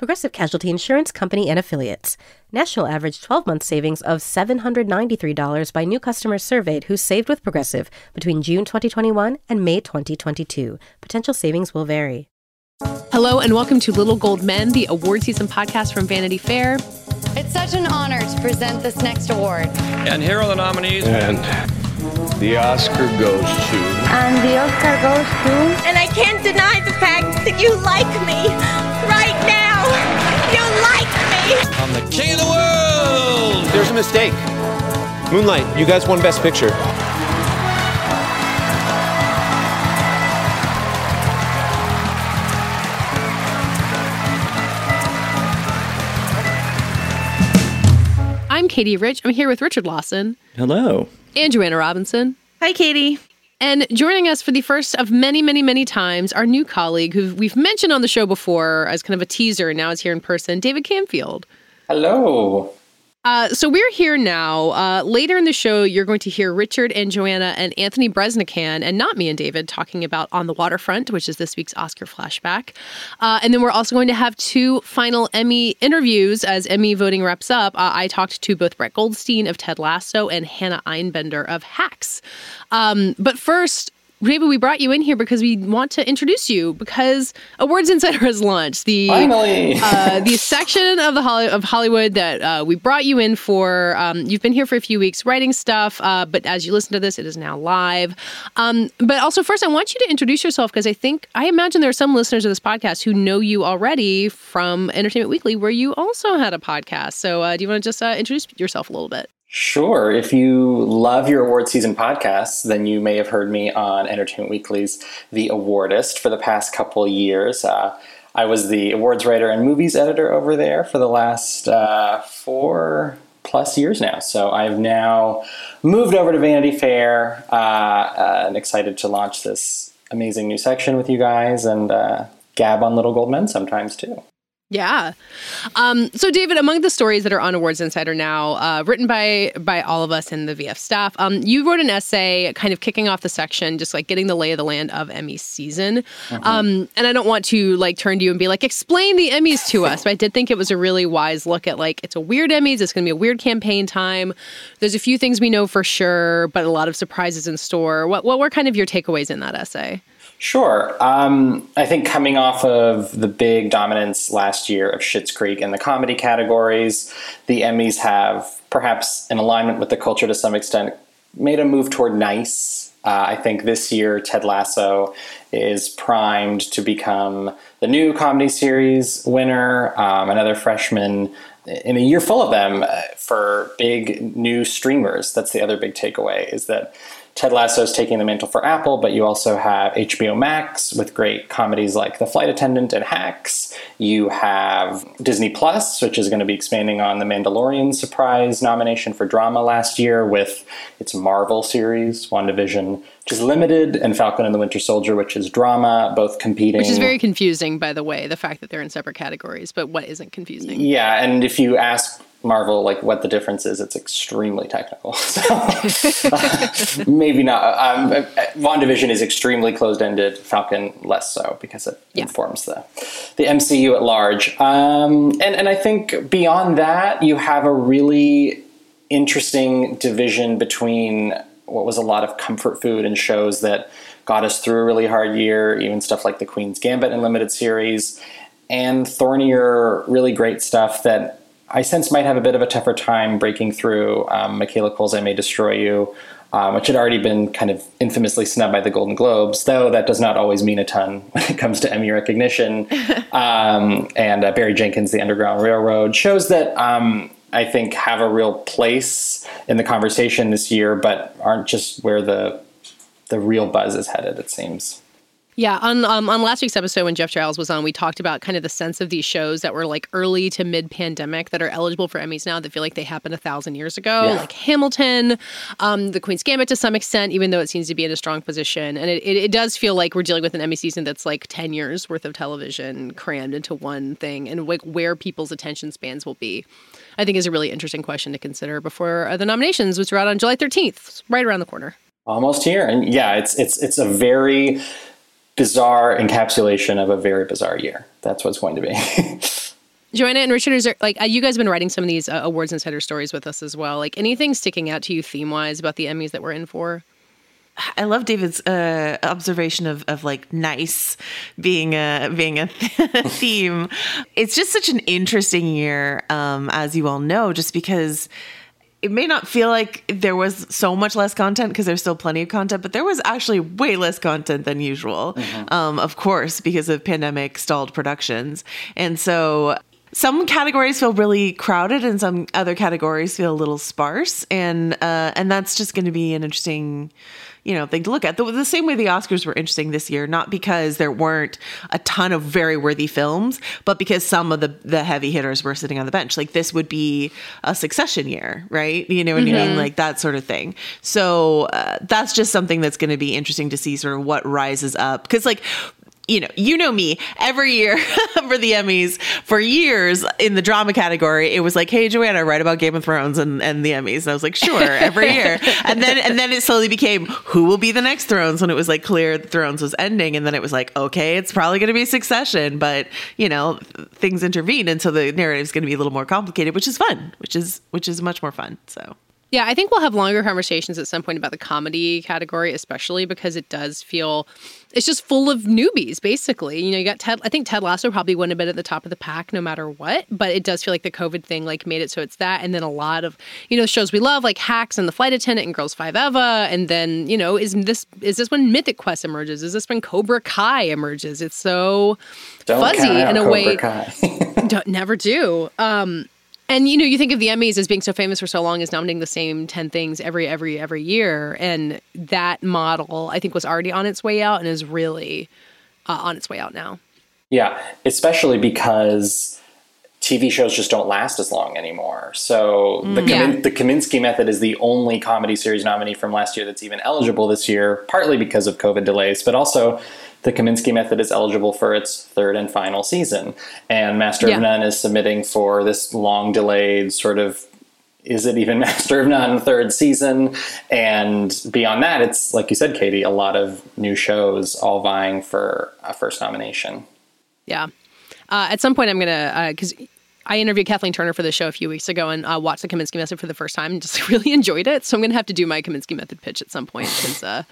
Progressive Casualty Insurance Company and Affiliates. National average 12 month savings of $793 by new customers surveyed who saved with Progressive between June 2021 and May 2022. Potential savings will vary. Hello, and welcome to Little Gold Men, the award season podcast from Vanity Fair. It's such an honor to present this next award. And here are the nominees. And the Oscar goes to. And the Oscar goes to. And I can't deny the fact that you like me right now. You like me. I'm the king of the world. There's a mistake. Moonlight, you guys won Best Picture. I'm Katie Rich. I'm here with Richard Lawson. Hello. And Joanna Robinson. Hi, Katie. And joining us for the first of many, many, many times, our new colleague who we've mentioned on the show before as kind of a teaser, and now is here in person, David Canfield. Hello. Uh, so we're here now. Uh, later in the show, you're going to hear Richard and Joanna and Anthony Breznican, and not me and David, talking about On the Waterfront, which is this week's Oscar flashback. Uh, and then we're also going to have two final Emmy interviews as Emmy voting wraps up. Uh, I talked to both Brett Goldstein of Ted Lasso and Hannah Einbinder of Hacks. Um, but first, David, we brought you in here because we want to introduce you because Awards Insider has launched the uh, the section of the Holly- of Hollywood that uh, we brought you in for. Um, you've been here for a few weeks writing stuff, uh, but as you listen to this, it is now live. Um, but also, first, I want you to introduce yourself because I think I imagine there are some listeners of this podcast who know you already from Entertainment Weekly, where you also had a podcast. So, uh, do you want to just uh, introduce yourself a little bit? Sure. If you love your award season podcasts, then you may have heard me on Entertainment Weekly's The Awardist for the past couple years. Uh, I was the awards writer and movies editor over there for the last uh, four plus years now. So I've now moved over to Vanity Fair uh, uh and excited to launch this amazing new section with you guys and uh, gab on Little Gold Men sometimes too. Yeah. Um, so, David, among the stories that are on Awards Insider now, uh, written by by all of us in the VF staff, um, you wrote an essay kind of kicking off the section, just like getting the lay of the land of Emmy season. Mm-hmm. Um, and I don't want to like turn to you and be like, explain the Emmys to us, but I did think it was a really wise look at like it's a weird Emmys. It's going to be a weird campaign time. There's a few things we know for sure, but a lot of surprises in store. What what were kind of your takeaways in that essay? Sure. Um, I think coming off of the big dominance last year of Schitt's Creek in the comedy categories, the Emmys have, perhaps in alignment with the culture to some extent, made a move toward nice. Uh, I think this year Ted Lasso is primed to become the new comedy series winner, um, another freshman in a year full of them uh, for big new streamers. That's the other big takeaway is that Ted Lasso is taking the mantle for Apple, but you also have HBO Max with great comedies like The Flight Attendant and Hacks. You have Disney Plus, which is going to be expanding on The Mandalorian surprise nomination for drama last year with its Marvel series, WandaVision, which is limited, and Falcon and the Winter Soldier, which is drama, both competing. Which is very confusing, by the way, the fact that they're in separate categories, but what isn't confusing? Yeah, and if you ask Marvel, like what the difference is, it's extremely technical. So uh, maybe not. Um, WandaVision is extremely closed ended. Falcon less so because it yeah. informs the the MCU at large. Um, and and I think beyond that, you have a really interesting division between what was a lot of comfort food and shows that got us through a really hard year, even stuff like the Queen's Gambit and limited series, and thornier, really great stuff that I sense might have a bit of a tougher time breaking through um, Michaela Coel's I May Destroy You, um, which had already been kind of infamously snubbed by the Golden Globes, though that does not always mean a ton when it comes to Emmy recognition. um, and uh, Barry Jenkins, The Underground Railroad, shows that um, I think have a real place in the conversation this year, but aren't just where the the real buzz is headed, it seems. Yeah, on um, on last week's episode when Jeff Giles was on, we talked about kind of the sense of these shows that were like early to mid pandemic that are eligible for Emmys now that feel like they happened a thousand years ago, Yeah. like Hamilton, um, The Queen's Gambit to some extent, even though it seems to be in a strong position. And it, it, it does feel like we're dealing with an Emmy season that's like ten years worth of television crammed into one thing, and like where people's attention spans will be. I think is a really interesting question to consider before uh, the nominations, which are out on July thirteenth, right around the corner. almost here and yeah it's it's it's a very bizarre encapsulation of a very bizarre year that's what it's going to be Joanna and Richard, is there, like uh, you guys have been writing some of these uh, awards insider stories with us as well. Like anything sticking out to you theme wise about the Emmys that we're in for? I love David's uh, observation of, of like nice being a being a theme. It's just such an interesting year, um, as you all know, just because it may not feel like there was so much less content because there's still plenty of content, but there was actually way less content than usual. Um, of course, because of pandemic stalled productions, and so some categories feel really crowded and some other categories feel a little sparse and uh, and that's just going to be an interesting you know thing to look at the, the same way the oscars were interesting this year not because there weren't a ton of very worthy films but because some of the the heavy hitters were sitting on the bench. Like this would be a succession year right? You know what i mean? Like that sort of thing. So uh, that's just something that's going to be interesting to see sort of what rises up. Because like you know, you know me. Every year for the Emmys, for years in the drama category, it was like, "Hey, Joanna, write about Game of Thrones and, and the Emmys." And I was like, "Sure," every year. And then and then it slowly became, "Who will be the next Thrones?" When it was like clear that Thrones was ending, and then it was like, "Okay, it's probably going to be Succession," but you know, things intervened, and so the narrative is going to be a little more complicated, which is fun, which is which is much more fun. So. Yeah, I think we'll have longer conversations at some point about the comedy category, especially because it does feel it's just full of newbies, basically. You know, you got Ted. I think Ted Lasso probably wouldn't have been at the top of the pack no matter what, but it does feel like the COVID thing like made it so it's that, and then a lot of you know shows we love like Hacks and The Flight Attendant and Girls Five Eva, and then you know is this is this when Mythic Quest emerges? Is this when Cobra Kai emerges? It's so Don't fuzzy in a Cobra way. Never do. Um, and you know, you think of the Emmys as being so famous for so long as nominating the same ten things every every every year, and that model I think was already on its way out and is really uh, on its way out now. Yeah, especially because TV shows just don't last as long anymore. So the, Kamin- Yeah. the Kominsky Method is the only comedy series nominee from last year that's even eligible this year, partly because of COVID delays, but also the Kominsky Method is eligible for its third and final season. And Master Yeah. of None is submitting for this long delayed sort of is it even Master of None third season? And beyond that, it's like you said, Katie, a lot of new shows all vying for a first nomination. Yeah. Uh, at some point, I'm gonna because I interviewed Kathleen Turner for the show a few weeks ago and uh, watched the Kominsky Method for the first time and just really enjoyed it. So I'm gonna have to do my Kominsky Method pitch at some point because uh,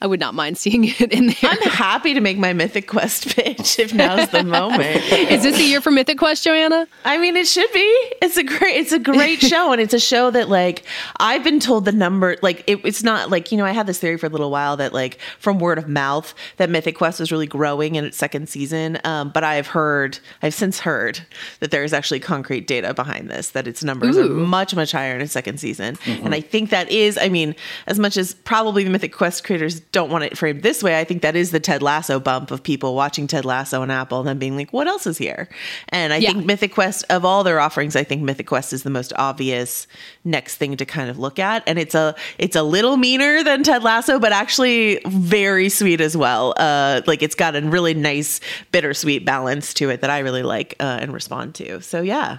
I would not mind seeing it in there. I'm happy to make my Mythic Quest pitch if now's the moment. Is this the year for Mythic Quest, Joanna? I mean, it should be. It's a great, it's a great show, and it's a show that like I've been told the number, like it, it's not like you know I had this theory for a little while that like from word of mouth that Mythic Quest was really growing in its second season, um, but I've heard, I've since heard that there is actually concrete data behind this that its numbers are much much higher in its second season, and I think that is, I mean, as much as probably the Mythic Quest creators don't want it framed this way, I think that is the Ted Lasso bump of people watching Ted Lasso on Apple and then being like, what else is here? And I Yeah. think Mythic Quest of all their offerings, I think Mythic Quest is the most obvious next thing to kind of look at, and it's a it's a little meaner than Ted Lasso, but actually very sweet as well. Uh, like it's got a really nice bittersweet balance to it that I really like uh, and respond to. So yeah.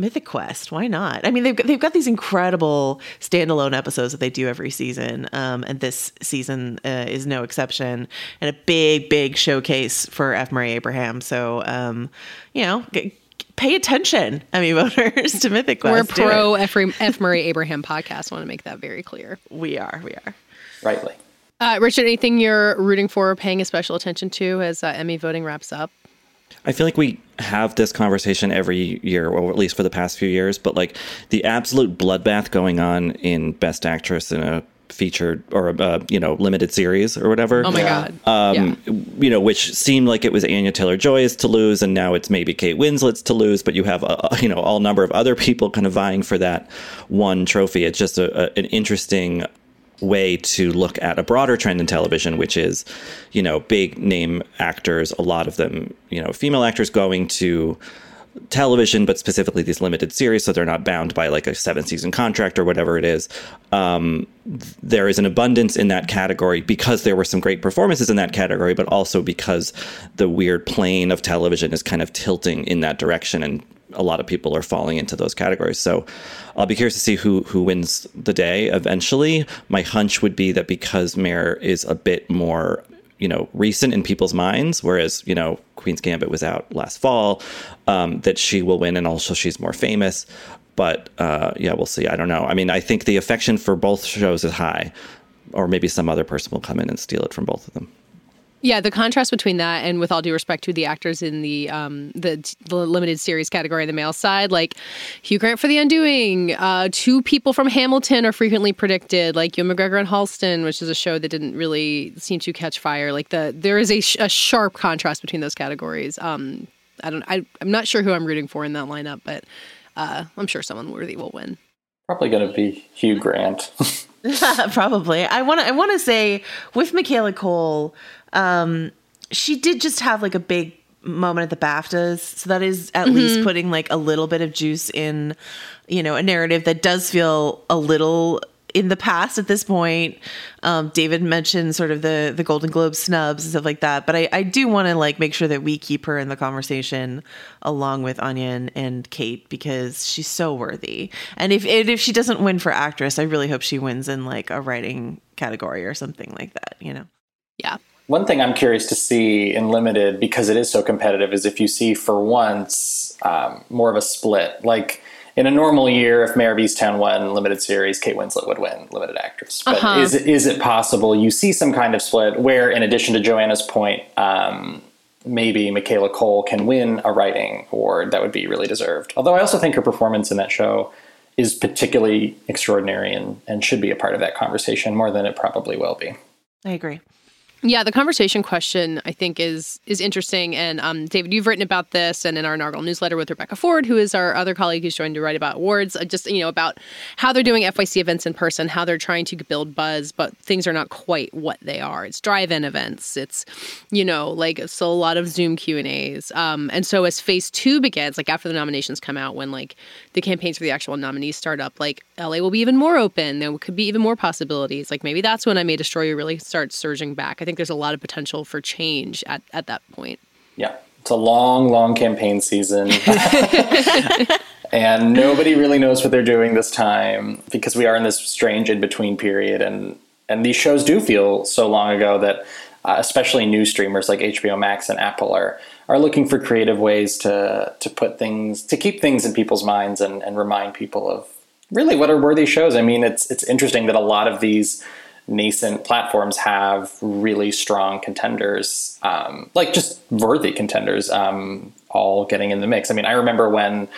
Mythic Quest, why not? I mean, they've got, they've got these incredible standalone episodes that they do every season, um, and this season uh, is no exception. And a big, big showcase for F. Murray Abraham. So, um, you know, g- pay attention, Emmy voters, to Mythic Quest. We're a Quest. Do it. pro F. F. Murray Abraham podcast. I want to make that very clear. We are, we are. Rightly. Uh, Richard, anything you're rooting for or paying a special attention to as uh, Emmy voting wraps up? I feel like we have this conversation every year, or at least for the past few years, but like the absolute bloodbath going on in Best Actress in a featured or a you know limited series or whatever. Oh my God. Um, You know, which seemed like it was Anya Taylor Joy's to lose, and now it's maybe Kate Winslet's to lose. But you have a, you know all number of other people kind of vying for that one trophy. It's just a, a, an interesting way to look at a broader trend in television, which is, you know, big name actors, a lot of them, you know, female actors going to television, but specifically these limited series, so they're not bound by like a seven season contract or whatever it is. Um, there is an abundance in that category because there were some great performances in that category, but also because the weird plane of television is kind of tilting in that direction and a lot of people are falling into those categories. So I'll be curious to see who who wins the day eventually. My hunch would be that because Mare is a bit more you know recent in people's minds whereas you know queen's gambit was out last fall um, that she will win and also she's more famous but uh, yeah we'll see i don't know i mean i think the affection for both shows is high or maybe some other person will come in and steal it from both of them Yeah, the contrast between that and with all due respect to the actors in the um, the, the limited series category on the male side, like Hugh Grant for The Undoing, uh, two people from Hamilton are frequently predicted, like Ewan McGregor and Halston, which is a show that didn't really seem to catch fire. Like the there is a, sh- a sharp contrast between those categories. Um, I don't, I, I'm not sure who I'm rooting for in that lineup, but uh, I'm sure someone worthy will win. Probably going to be Hugh Grant. Probably. I want to. I want to say with Michaela Coel, um, she did just have like a big moment at the BAFTAs, so that is at Mhm. least putting like a little bit of juice in, you know, a narrative that does feel a little in the past at this point. Um, David mentioned sort of the the Golden Globe snubs and stuff like that, but I I do want to like make sure that we keep her in the conversation along with Anya and, and Kate because she's so worthy. And if and if she doesn't win for actress, I really hope she wins in like a writing category or something like that. You know. Yeah. One thing I'm curious to see in limited because it is so competitive is if you see for once um, more of a split. Like in a normal year, if Mare of Easttown won limited series, Kate Winslet would win limited actress. But Uh-huh. is it is it possible you see some kind of split where, in addition to Joanna's point, um, maybe Michaela Coel can win a writing award that would be really deserved? Although I also think her performance in that show is particularly extraordinary and, and should be a part of that conversation more than it probably will be. I agree. Yeah, the conversation question I think is is interesting. And um, David, you've written about this, and in our inaugural newsletter with Rebecca Ford, who is our other colleague who's joined to write about awards, uh, just you know about how they're doing FYC events in person, how they're trying to build buzz, but things are not quite what they are. It's drive-in events. It's you know like still a lot of Zoom Q and A's. Um, and so as Phase Two begins, like after the nominations come out, when like the campaigns for the actual nominees start up, like LA will be even more open. There could be even more possibilities. Like maybe that's when I May Destroy You really starts surging back. I think there's a lot of potential for change at, at that point. Yeah, it's a long, long campaign season. and nobody really knows what they're doing this time because we are in this strange in between period. And, and these shows do feel so long ago that, uh, especially new streamers like HBO Max and Apple, are, are looking for creative ways to, to put things, to keep things in people's minds and, and remind people of really what are worthy shows. I mean, it's, it's interesting that a lot of these nascent platforms have really strong contenders, um, like just worthy contenders, um, all getting in the mix. I mean, I remember when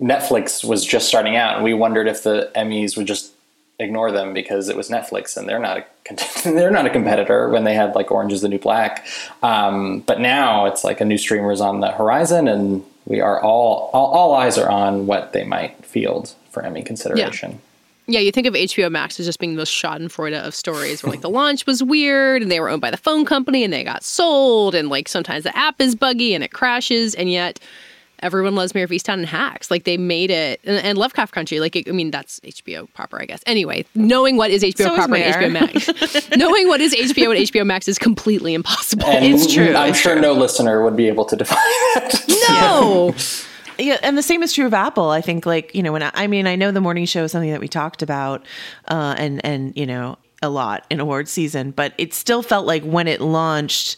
Netflix was just starting out, and we wondered if the Emmys would just ignore them because it was Netflix, and they're not a they're not a competitor when they had like Orange is the New Black. Um, but now it's like a new streamer is on the horizon, and we are all, all all eyes are on what they might field for Emmy consideration. Yeah, you think of HBO Max as just being the most schadenfreude of stories where like the launch was weird and they were owned by the phone company and they got sold and like sometimes the app is buggy and it crashes and yet everyone loves Mare of Easttown and hacks. Like they made it and, and Lovecraft Country. Like it, I mean that's HBO proper, I guess. Anyway, knowing what is HBO So is proper and HBO Max, knowing what is HBO and HBO Max is completely impossible. And it's true. I'm sure no listener would be able to define that. No. Yeah, and the same is true of Apple. I think, like you know, when I, I mean, I know the morning show is something that we talked about, uh, and and you know, a lot in award season, but it still felt like when it launched,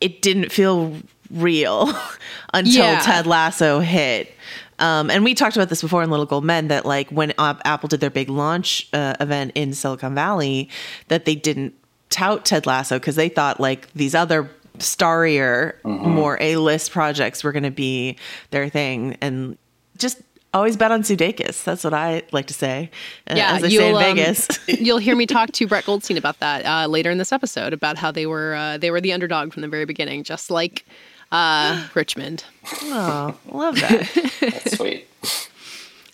it didn't feel real until Yeah. Ted Lasso hit. Um, and we talked about this before in Little Gold Men that like when uh, Apple did their big launch uh, event in Silicon Valley, that they didn't tout Ted Lasso because they thought like these other starrier, more A list projects were going to be their thing, and just always bet on Sudeikis. That's what I like to say. uh, yeah, as they say in um, you'll hear me talk to Brett Goldstein about that uh, later in this episode about how they were uh, they were the underdog from the very beginning, just like uh, Richmond. oh, love that. That's sweet.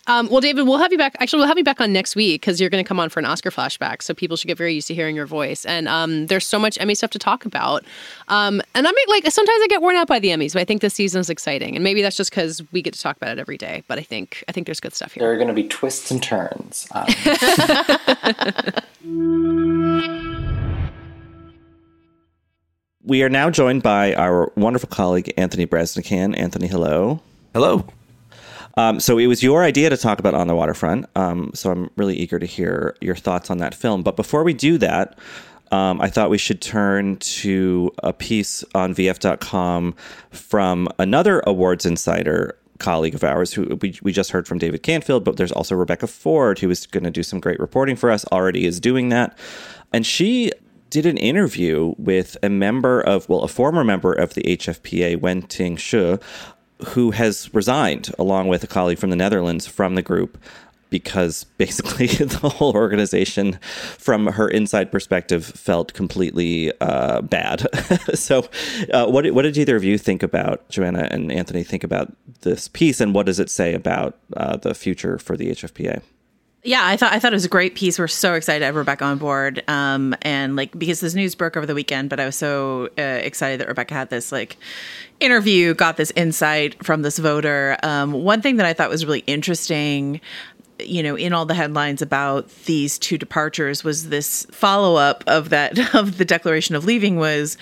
Um, well, David, we'll have you back. Actually, we'll have you back on next week because you're going to come on for an Oscar flashback. So people should get very used to hearing your voice. And um, there's so much Emmy stuff to talk about. Um, and I mean, like sometimes I get worn out by the Emmys, but I think this season is exciting. And maybe that's just because we get to talk about it every day. But I think I think there's good stuff here. There are going to be twists and turns. Um, We are now joined by our wonderful colleague, Anthony Breznican. Anthony, hello. Hello. Um, so it was your idea to talk about On the Waterfront. Um, so I'm really eager to hear your thoughts on that film. But before we do that, um, I thought we should turn to a piece on VF.com from another awards insider colleague of ours who we, we just heard from David Canfield, but there's also Rebecca Ford, who is going to do some great reporting for us, already is doing that. And she did an interview with a member of, well, a former member of the HFPA, Wen Ting Shu, who has resigned along with a colleague from the Netherlands from the group because basically the whole organization, from her inside perspective, felt completely uh, bad. so, uh, what, what did either of you think about, Joanna and Anthony, think about this piece, and what does it say about uh, the future for the HFPA? Yeah, I thought I thought it was a great piece. We're so excited to have Rebecca on board, um, and like because this news broke over the weekend, but I was so uh, excited that Rebecca had this like interview, got this insight from this voter. Um, one thing that I thought was really interesting you know in all the headlines about these two departures was this follow up of that of the declaration of leaving was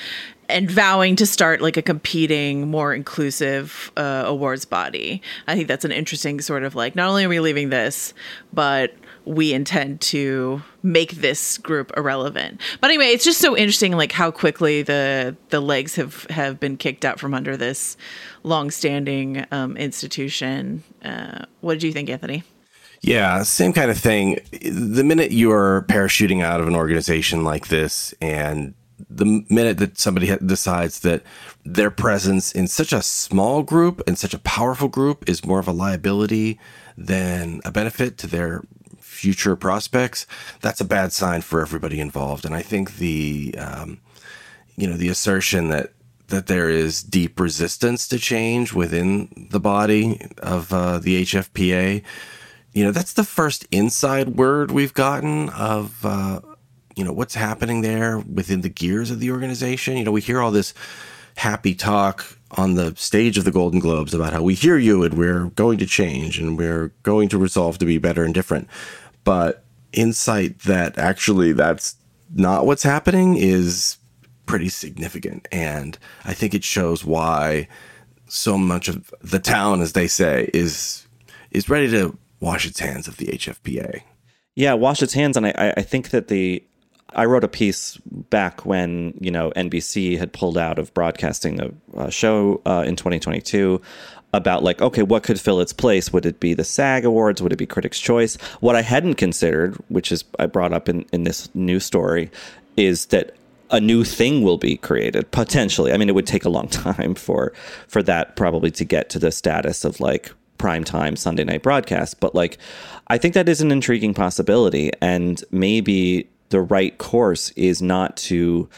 and vowing to start like a competing more inclusive uh, awards body i think that's an interesting sort of like not only are we leaving this but we intend to make this group irrelevant. But anyway, it's just so interesting like how quickly the the legs have have been kicked out from under this long-standing um, institution. Uh, what did you think, Anthony? Yeah, same kind of thing. The minute you're parachuting out of an organization like this and the minute that somebody decides that their presence in such a small group and such a powerful group is more of a liability than a benefit to their future prospects, that's a bad sign for everybody involved. And I think the, um, you know, the assertion that that there is deep resistance to change within the body of uh, the HFPA, you know, that's the first inside word we've gotten of. Uh, you know what's happening there within the gears of the organization. You know, we hear all this happy talk on the stage of the Golden Globes about how we hear you and we're going to change and we're going to resolve to be better and different. But insight that actually that's not what's happening is pretty significant. And I think it shows why so much of the town, as they say, is is ready to wash its hands of the HFPA. Yeah, wash its hands, and I, I think that the I wrote a piece back when you know NBC had pulled out of broadcasting the uh, show uh, in 2022 about like okay what could fill its place? Would it be the SAG awards? Would it be critics choice? What I hadn't considered which is I brought up in in this new story is that a new thing will be created potentially. I mean it would take a long time for for that probably to get to the status of like prime time Sunday night broadcast. But like I think that is an intriguing possibility and maybe the right course is not to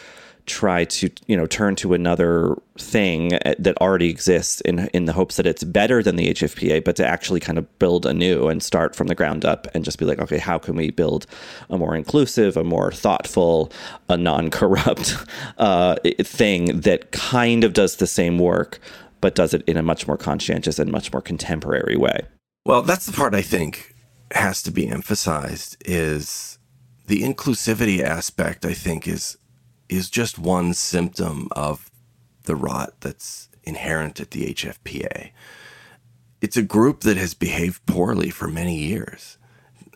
try to you know turn to another thing eh, that already exists in in the hopes that it's better than the HFPA but to actually kind of build anew and start from the ground up and just be like okay how can we build a more inclusive a more thoughtful a non-corrupt uh, thing that kind of does the same work but does it in a much more conscientious and much more contemporary way? Well that's the part i think has to be emphasized is the inclusivity aspect, I think, is is just one symptom of the rot that's inherent at the HFPA. It's a group that has behaved poorly for many years,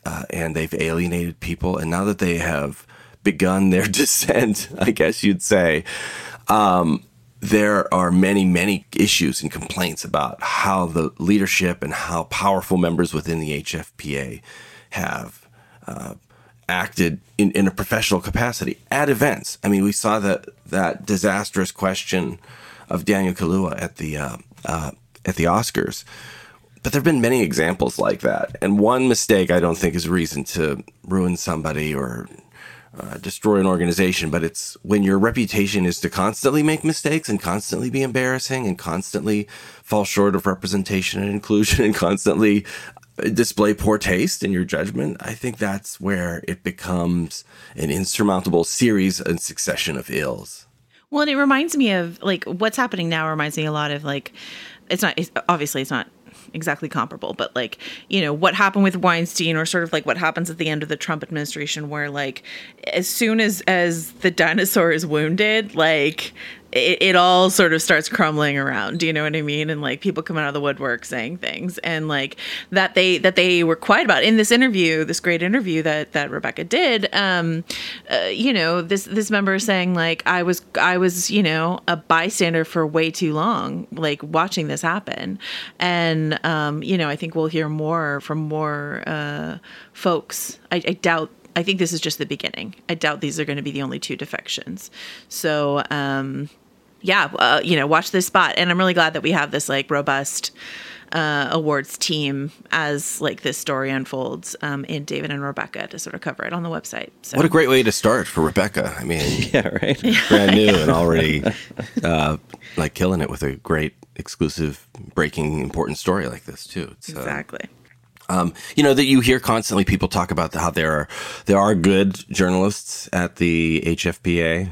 uh, and they've alienated people. And now that they have begun their descent, I guess you'd say, um, there are many, many issues and complaints about how the leadership and how powerful members within the HFPA have uh, acted in, in a professional capacity at events. I mean, we saw that that disastrous question of Daniel Kaluuya at the uh, uh, at the Oscars. But there have been many examples like that, and one mistake I don't think is reason to ruin somebody or uh, destroy an organization. But it's when your reputation is to constantly make mistakes and constantly be embarrassing and constantly fall short of representation and inclusion and constantly display poor taste in your judgment, I think that's where it becomes an insurmountable series and succession of ills. Well, and it reminds me of like what's happening now reminds me a lot of like it's not it's, obviously it's not exactly comparable, but like, you know, what happened with Weinstein or sort of like what happens at the end of the Trump administration where like as soon as as the dinosaur is wounded, like it, it, all sort of starts crumbling around. Do you know what I mean? And like people come out of the woodwork saying things, and like that they that they were quiet about in this interview, this great interview that that Rebecca did. Um, uh, you know, this this member saying like I was I was you know a bystander for way too long, like watching this happen, and um, you know I think we'll hear more from more uh, folks. I, I doubt I think this is just the beginning. I doubt these are going to be the only two defections. So, um, yeah, uh, you know, watch this spot. And I'm really glad that we have this like robust uh, awards team as like this story unfolds um, in David and Rebecca to sort of cover it on the website. So. What a great way to start for Rebecca. I mean, yeah, right. Brand new and already uh, like killing it with a great exclusive, breaking, important story like this too. So. Exactly. Um, you know that you hear constantly people talk about how there are there are good journalists at the HFPA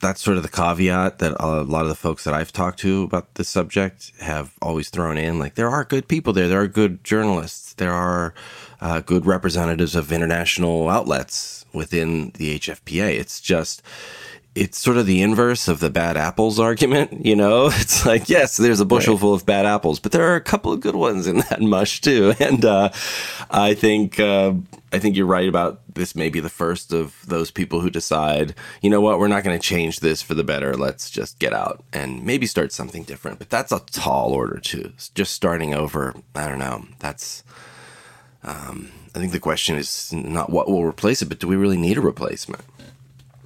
that's sort of the caveat that a lot of the folks that I've talked to about this subject have always thrown in. Like, there are good people there. There are good journalists. There are uh, good representatives of international outlets within the HFPA. It's just, it's sort of the inverse of the bad apples argument, you know? It's like, yes, there's a bushel right. full of bad apples, but there are a couple of good ones in that mush too. And uh, I think uh, I think you're right about this may be the first of those people who decide, you know what, we're not going to change this for the better. Let's just get out and maybe start something different. But that's a tall order too. Just starting over, I don't know. That's um, I think the question is not what will replace it, but do we really need a replacement?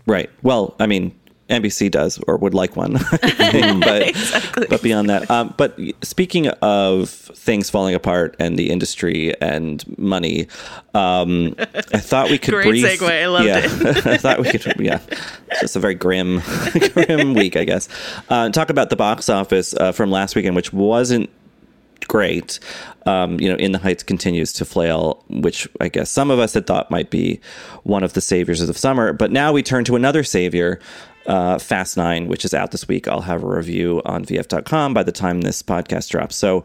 Right. Well, I mean, NBC does or would like one, but exactly. but beyond that, um, but speaking of things falling apart and the industry and money, um, I thought we could Great brief, segue. I loved yeah, it. I thought we could, yeah, it's just a very grim, grim week, I guess. Uh, talk about the box office uh, from last weekend, which wasn't great. Um, you know, In the Heights continues to flail, which I guess some of us had thought might be one of the saviors of the summer. But now we turn to another savior, uh, Fast Nine, which is out this week. I'll have a review on VF.com by the time this podcast drops. So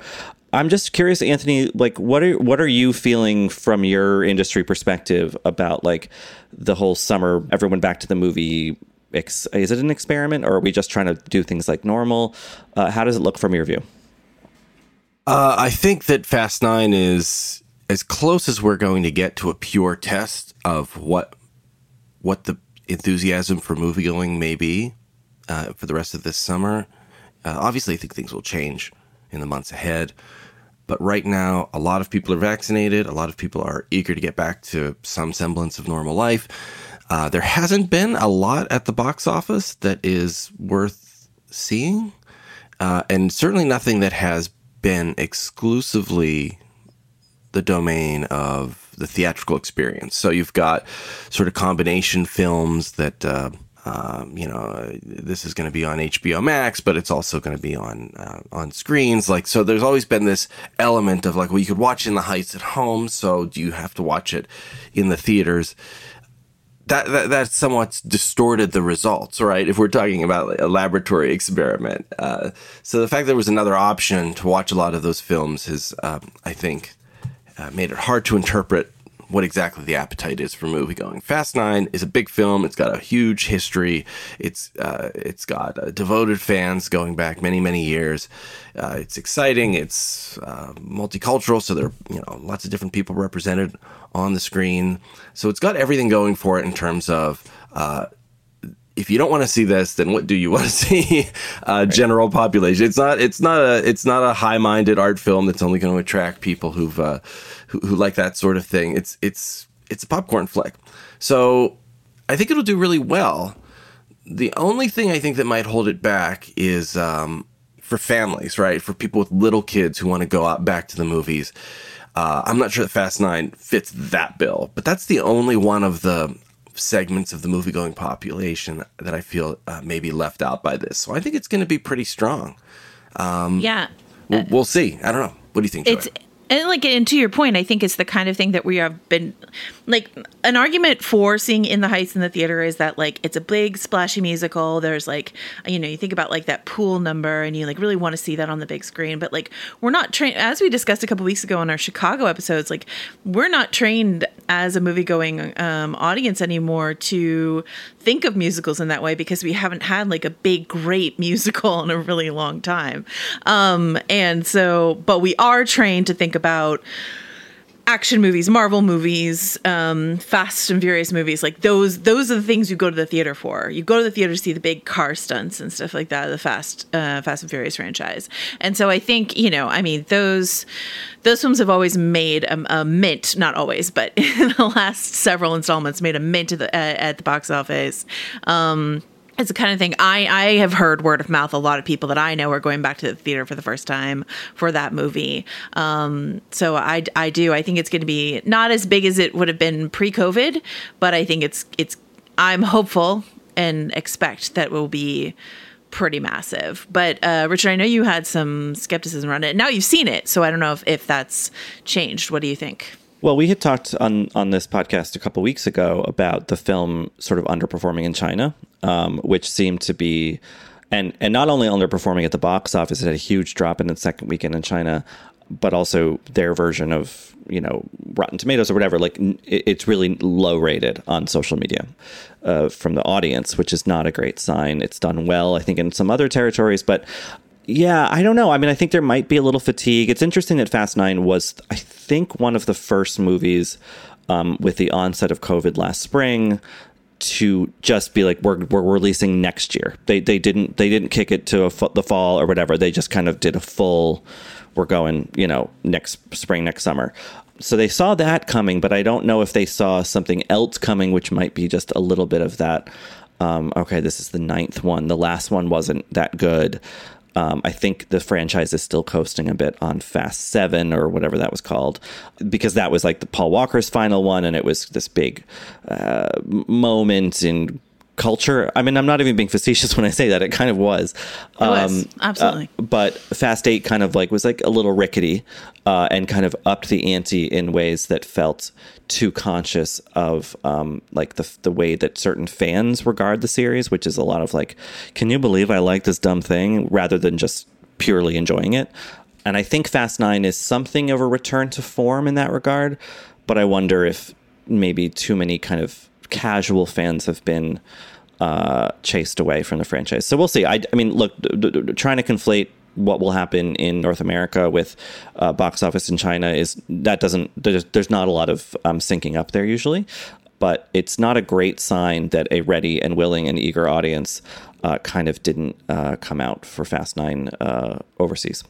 I'm just curious, Anthony, like what are what are you feeling from your industry perspective about like the whole summer, everyone back to the movie is it an experiment or are we just trying to do things like normal? Uh, how does it look from your view? Uh, I think that Fast Nine is as close as we're going to get to a pure test of what what the enthusiasm for movie going may be uh, for the rest of this summer. Uh, obviously, I think things will change in the months ahead. But right now, a lot of people are vaccinated. A lot of people are eager to get back to some semblance of normal life. Uh, there hasn't been a lot at the box office that is worth seeing, uh, and certainly nothing that has been exclusively the domain of the theatrical experience. So you've got sort of combination films that. Uh, um, you know, this is going to be on HBO Max, but it's also going to be on uh, on screens. Like, so there's always been this element of like, well, you could watch in the Heights at home, so do you have to watch it in the theaters? that, that somewhat distorted the results, right? If we're talking about a laboratory experiment, uh, so the fact there was another option to watch a lot of those films has, uh, I think, uh, made it hard to interpret what exactly the appetite is for movie going. Fast Nine is a big film. It's got a huge history. It's uh, it's got uh, devoted fans going back many many years. Uh, it's exciting. It's uh, multicultural, so there are you know lots of different people represented on the screen. So it's got everything going for it in terms of uh, if you don't want to see this, then what do you want to see? Uh, right. General population. It's not. It's not a. It's not a high-minded art film that's only going to attract people who've uh, who, who like that sort of thing. It's it's it's a popcorn flick. So I think it'll do really well. The only thing I think that might hold it back is um, for families, right? For people with little kids who want to go out back to the movies. Uh, I'm not sure that Fast Nine fits that bill, but that's the only one of the segments of the movie going population that I feel uh, maybe left out by this. So I think it's going to be pretty strong. Um, yeah. We'll, we'll, see. I don't know. What do you think? It's And like, and to your point, I think it's the kind of thing that we have been like an argument for seeing in the Heights in the theater is that like it's a big splashy musical. There's like, you know, you think about like that pool number and you like really want to see that on the big screen. But like, we're not trained, as we discussed a couple weeks ago on our Chicago episodes, like, we're not trained as a movie going um, audience anymore to think of musicals in that way because we haven't had like a big, great musical in a really long time. Um, and so, but we are trained to think about action movies, Marvel movies, um, Fast and Furious movies, like those. Those are the things you go to the theater for. You go to the theater to see the big car stunts and stuff like that. The Fast, uh, Fast and Furious franchise. And so I think you know, I mean, those those films have always made a, a mint. Not always, but in the last several installments, made a mint at the, uh, at the box office. Um, it's the kind of thing I, I have heard word of mouth. A lot of people that I know are going back to the theater for the first time for that movie. Um, so I, I do. I think it's going to be not as big as it would have been pre-COVID, but I think it's it's. I'm hopeful and expect that will be pretty massive. But uh, Richard, I know you had some skepticism around it. Now you've seen it, so I don't know if, if that's changed. What do you think? Well, we had talked on on this podcast a couple weeks ago about the film sort of underperforming in China, um, which seemed to be, and and not only underperforming at the box office, it had a huge drop in its second weekend in China, but also their version of you know Rotten Tomatoes or whatever. Like it's really low rated on social media uh, from the audience, which is not a great sign. It's done well, I think, in some other territories, but yeah, I don't know. I mean, I think there might be a little fatigue. It's interesting that Fast Nine was, I think, one of the first movies um, with the onset of COVID last spring to just be like we're we're releasing next year. They they didn't they didn't kick it to the fall or whatever. They just kind of did a full. We're going, you know, next spring, next summer. So they saw that coming, but I don't know if they saw something else coming, which might be just a little bit of that. Um, okay, this is the ninth one. The last one wasn't that good. Um, I think the franchise is still coasting a bit on Fast Seven or whatever that was called, because that was like the Paul Walker's final one, and it was this big uh, moment in culture. I mean, I'm not even being facetious when I say that. It kind of was. It was. Um, Absolutely. Uh, but Fast Eight kind of like was like a little rickety uh, and kind of upped the ante in ways that felt too conscious of um, like the the way that certain fans regard the series, which is a lot of like, can you believe I like this dumb thing, rather than just purely enjoying it. And I think Fast Nine is something of a return to form in that regard, but I wonder if maybe too many kind of casual fans have been uh, chased away from the franchise. So we'll see. I, I mean, look, d- d- trying to conflate what will happen in North America with uh, box office in China is that doesn't there's, there's not a lot of um, syncing up there usually, but it's not a great sign that a ready and willing and eager audience uh, kind of didn't uh, come out for Fast Nine uh, overseas.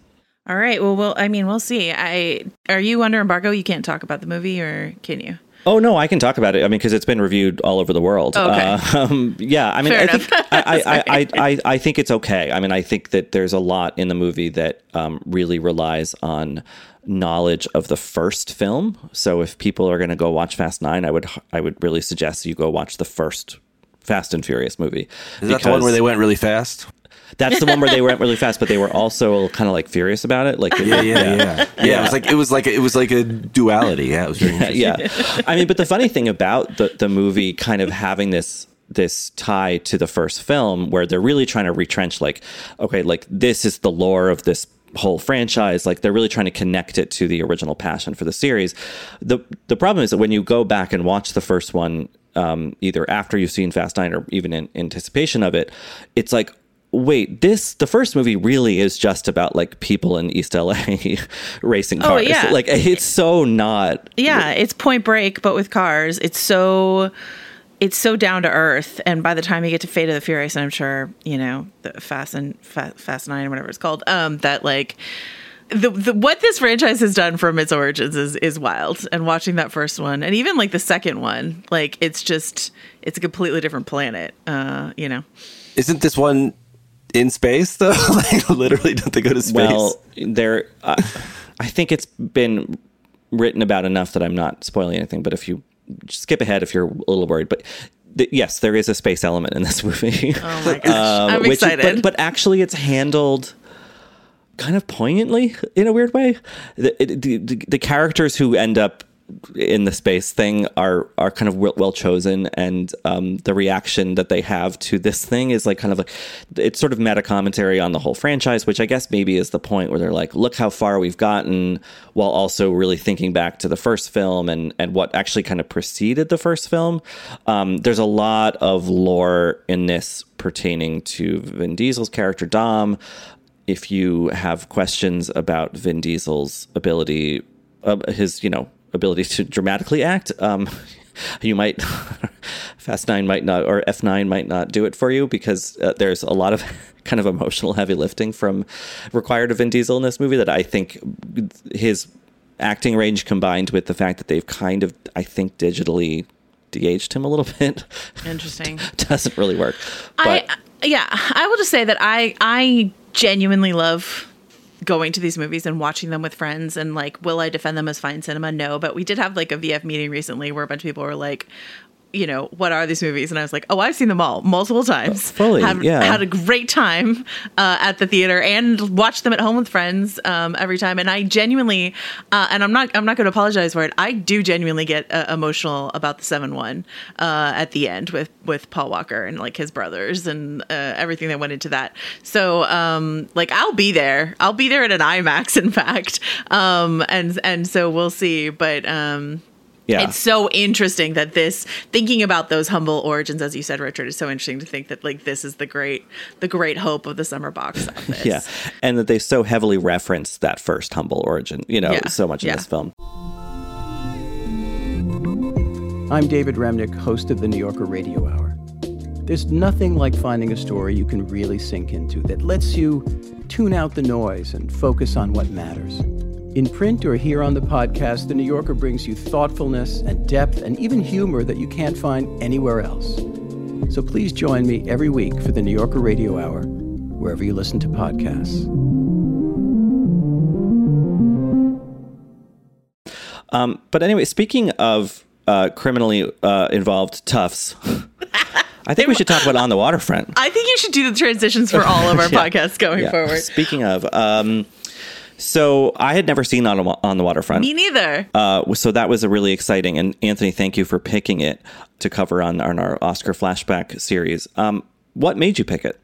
All right. Well, well, I mean, we'll see. I are you under embargo? You can't talk about the movie, or can you? Oh no, I can talk about it. I mean, because it's been reviewed all over the world. Okay. Uh, um, yeah, I mean, Fair I think I, I, I, I, I think it's okay. I mean, I think that there's a lot in the movie that um, really relies on knowledge of the first film. So if people are going to go watch Fast Nine, I would I would really suggest you go watch the first Fast and Furious movie. Is that the one where they went really fast? That's the one where they went really fast, but they were also kind of like furious about it. Like, yeah, yeah, yeah, yeah. It was like it was like it was like a duality. Yeah, it was very yeah, yeah. I mean, but the funny thing about the the movie kind of having this this tie to the first film, where they're really trying to retrench, like, okay, like this is the lore of this whole franchise like they're really trying to connect it to the original passion for the series the the problem is that when you go back and watch the first one um, either after you've seen fast nine or even in anticipation of it it's like wait, this the first movie really is just about like people in East LA racing cars. Oh, yeah. Like it's so not Yeah, it's point break but with cars. It's so it's so down to earth and by the time you get to Fate of the Furious and I'm sure, you know, the Fast and Fast, Fast 9 or whatever it's called, um that like the, the what this franchise has done from its origins is is wild and watching that first one and even like the second one like it's just it's a completely different planet uh you know Isn't this one in space though? like literally, don't they go to space? Well, there, uh, I think it's been written about enough that I'm not spoiling anything. But if you skip ahead, if you're a little worried, but th- yes, there is a space element in this movie. Oh my gosh, I'm which- excited. But, but actually, it's handled kind of poignantly in a weird way. The, the, the, the characters who end up in the space thing are are kind of well, chosen. And um, the reaction that they have to this thing is like kind of like it's sort of meta commentary on the whole franchise which i guess maybe is the point where they're like look how far we've gotten while also really thinking back to the first film and and what actually kind of preceded the first film. Um, there's a lot of lore in this pertaining to vin diesel's character dom. If you have questions about vin diesel's ability uh, his you know ability to dramatically act. Um, you might Fast Nine might not or F nine might not do it for you because uh, there's a lot of kind of emotional heavy lifting from required of Vin Diesel in this movie that I think his acting range combined with the fact that they've kind of I think digitally de-aged him a little bit. Interesting. doesn't really work. But I yeah, I will just say that I I genuinely love going to these movies and watching them with friends and like will I defend them as fine cinema? No, but we did have like a VF meeting recently where a bunch of people were like you know, what are these movies? And I was like, oh, I've seen them all multiple times. Fully, have, yeah. Had a great time uh, at the theater and watched them at home with friends um, every time. And I genuinely, uh, and I'm not, I'm not going to apologize for it. I do genuinely get uh, emotional about the seven one uh, at the end with with Paul Walker and like his brothers and uh, everything that went into that. So, um, like, I'll be there. I'll be there at an IMAX, in fact. Um, and and so we'll see. But um, yeah. It's so interesting that this thinking about those humble origins, as you said, Richard, is so interesting to think that like this is the great the great hope of the summer box office. yeah. And that they so heavily reference that first humble origin, you know, Yeah. so much in this film. I'm David Remnick, host of the New Yorker Radio Hour. There's nothing like finding a story you can really sink into that lets you tune out the noise and focus on what matters. In print or here on the podcast, The New Yorker brings you thoughtfulness and depth and even humor that you can't find anywhere else. So please join me every week for the New Yorker Radio Hour, wherever you listen to podcasts. Um, but anyway, speaking of uh, criminally uh, involved toughs, I think we should talk about On the Waterfront. I think you should do the transitions for all of our Yeah. podcasts going Yeah. forward. Speaking of, um, so I had never seen on on the waterfront. Me neither. Uh, so that was a really exciting. And Anthony, thank you for picking it to cover on, on our Oscar flashback series. Um, what made you pick it?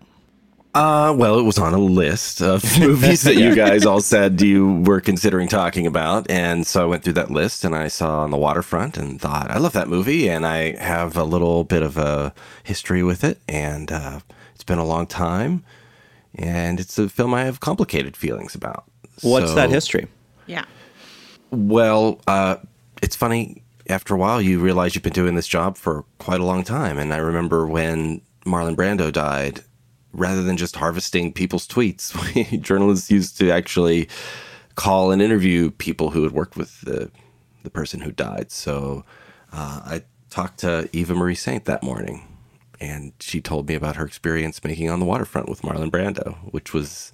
Uh, well, it was on a list of movies that you guys all said you were considering talking about. And so I went through that list and I saw on the waterfront and thought, I love that movie. And I have a little bit of a history with it. And uh, it's been a long time. And it's a film I have complicated feelings about. What's So- that history? Yeah. Well, uh, it's funny. After a while, you realize you've been doing this job for quite a long time. And I remember when Marlon Brando died, rather than just harvesting people's tweets, journalists used to actually call and interview people who had worked with the the person who died. So uh, I talked to Eva Marie Saint that morning, and she told me about her experience making on the waterfront with Marlon Brando, which was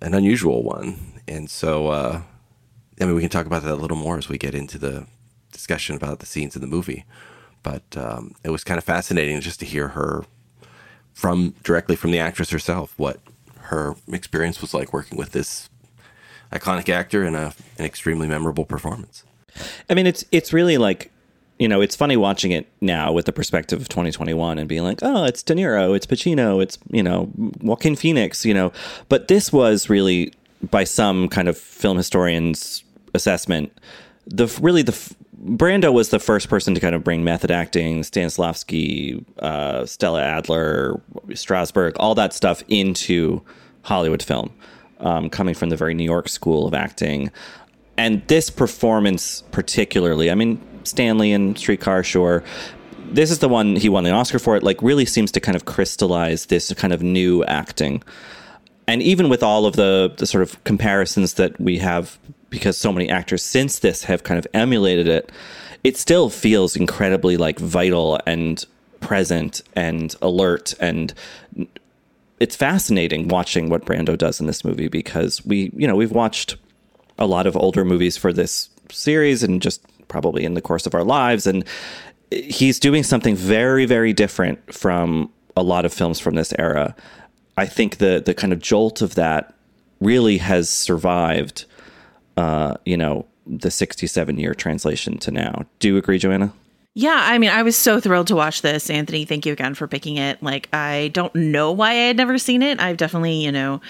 an unusual one. And so, uh, I mean, we can talk about that a little more as we get into the discussion about the scenes in the movie. But um, it was kind of fascinating just to hear her from directly from the actress herself what her experience was like working with this iconic actor in a, an extremely memorable performance. I mean, it's it's really like, you know, it's funny watching it now with the perspective of 2021 and being like, oh, it's De Niro, it's Pacino, it's you know, Joaquin Phoenix, you know, but this was really by some kind of film historian's assessment, the really the Brando was the first person to kind of bring method acting, Stanislavski, uh, Stella Adler, Strasberg, all that stuff into Hollywood film, um, coming from the very New York school of acting. And this performance, particularly, I mean, Stanley and Streetcar, sure. This is the one he won the Oscar for. It like really seems to kind of crystallize this kind of new acting and even with all of the, the sort of comparisons that we have because so many actors since this have kind of emulated it it still feels incredibly like vital and present and alert and it's fascinating watching what Brando does in this movie because we you know we've watched a lot of older movies for this series and just probably in the course of our lives and he's doing something very very different from a lot of films from this era I think the the kind of jolt of that really has survived, uh, you know, the 67 year translation to now. Do you agree, Joanna? Yeah, I mean, I was so thrilled to watch this. Anthony, thank you again for picking it. Like, I don't know why I had never seen it. I've definitely, you know,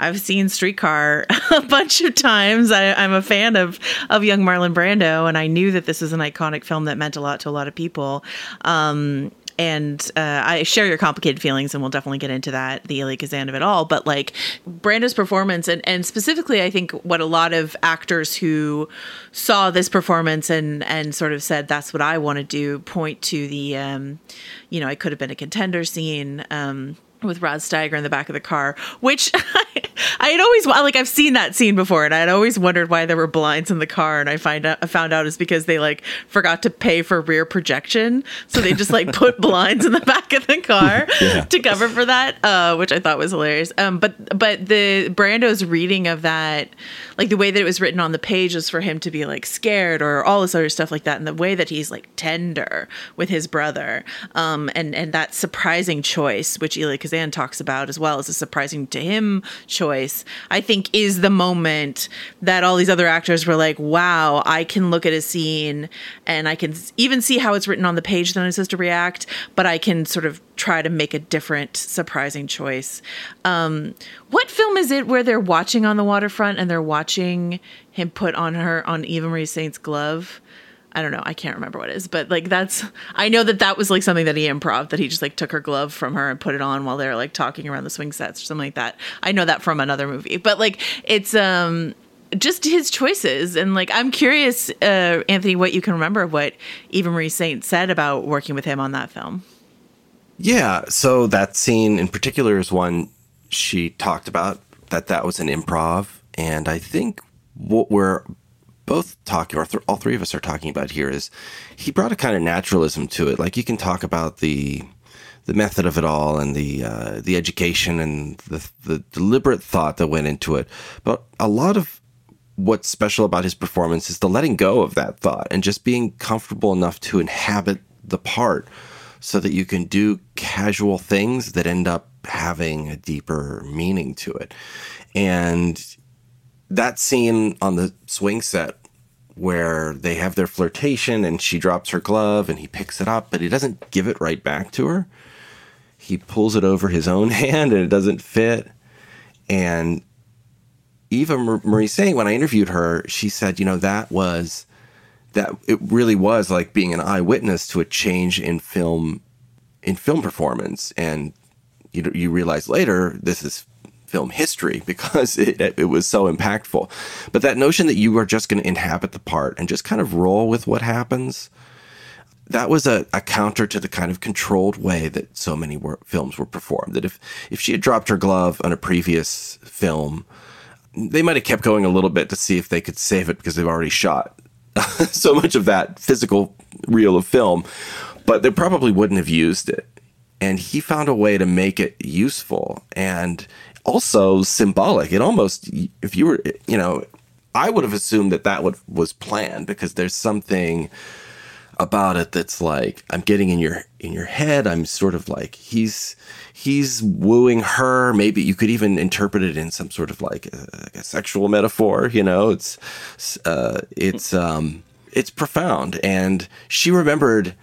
I've seen Streetcar a bunch of times. I, am a fan of of young Marlon Brando, and I knew that this was an iconic film that meant a lot to a lot of people. Um, and uh, I share your complicated feelings, and we'll definitely get into that, the Elia Kazan of it all. But like Brando's performance, and and specifically, I think what a lot of actors who saw this performance and and sort of said that's what I want to do, point to the, um, you know, I could have been a contender scene. Um, with Rod Steiger in the back of the car, which I, had always like I've seen that scene before, and I had always wondered why there were blinds in the car, and I find out I found out is because they like forgot to pay for rear projection, so they just like put blinds in the back of the car yeah. to cover for that, uh, which I thought was hilarious. Um, but but the Brando's reading of that, like the way that it was written on the page, is for him to be like scared or all this other stuff like that, and the way that he's like tender with his brother, um, and and that surprising choice, which Elia Kazan talks about as well as a surprising to him choice, I think is the moment that all these other actors were like, wow, I can look at a scene and I can even see how it's written on the page that I'm supposed to react, but I can sort of try to make a different, surprising choice. Um, what film is it where they're watching on the waterfront and they're watching him put on her on Eva Marie Saint's glove? I don't know. I can't remember what it is, but like that's I know that that was like something that he improv that he just like took her glove from her and put it on while they're like talking around the swing sets or something like that. I know that from another movie, but like it's um just his choices and like I'm curious, uh, Anthony, what you can remember of what Eva Marie Saint said about working with him on that film. Yeah, so that scene in particular is one she talked about that that was an improv, and I think what we're both talking, or th- all three of us are talking about here, is he brought a kind of naturalism to it. Like you can talk about the the method of it all and the uh, the education and the the deliberate thought that went into it, but a lot of what's special about his performance is the letting go of that thought and just being comfortable enough to inhabit the part so that you can do casual things that end up having a deeper meaning to it. And that scene on the swing set where they have their flirtation and she drops her glove and he picks it up, but he doesn't give it right back to her. He pulls it over his own hand and it doesn't fit. And Eva Marie Saint, when I interviewed her, she said, you know, that was that it really was like being an eyewitness to a change in film in film performance. And you you realize later this is film history because it, it was so impactful. But that notion that you are just going to inhabit the part and just kind of roll with what happens, that was a, a counter to the kind of controlled way that so many were, films were performed. That if, if she had dropped her glove on a previous film, they might have kept going a little bit to see if they could save it because they've already shot so much of that physical reel of film, but they probably wouldn't have used it. And he found a way to make it useful. And also symbolic. It almost, if you were, you know, I would have assumed that that would, was planned because there's something about it that's like I'm getting in your in your head. I'm sort of like he's he's wooing her. Maybe you could even interpret it in some sort of like a, a sexual metaphor. You know, it's uh, it's um, it's profound, and she remembered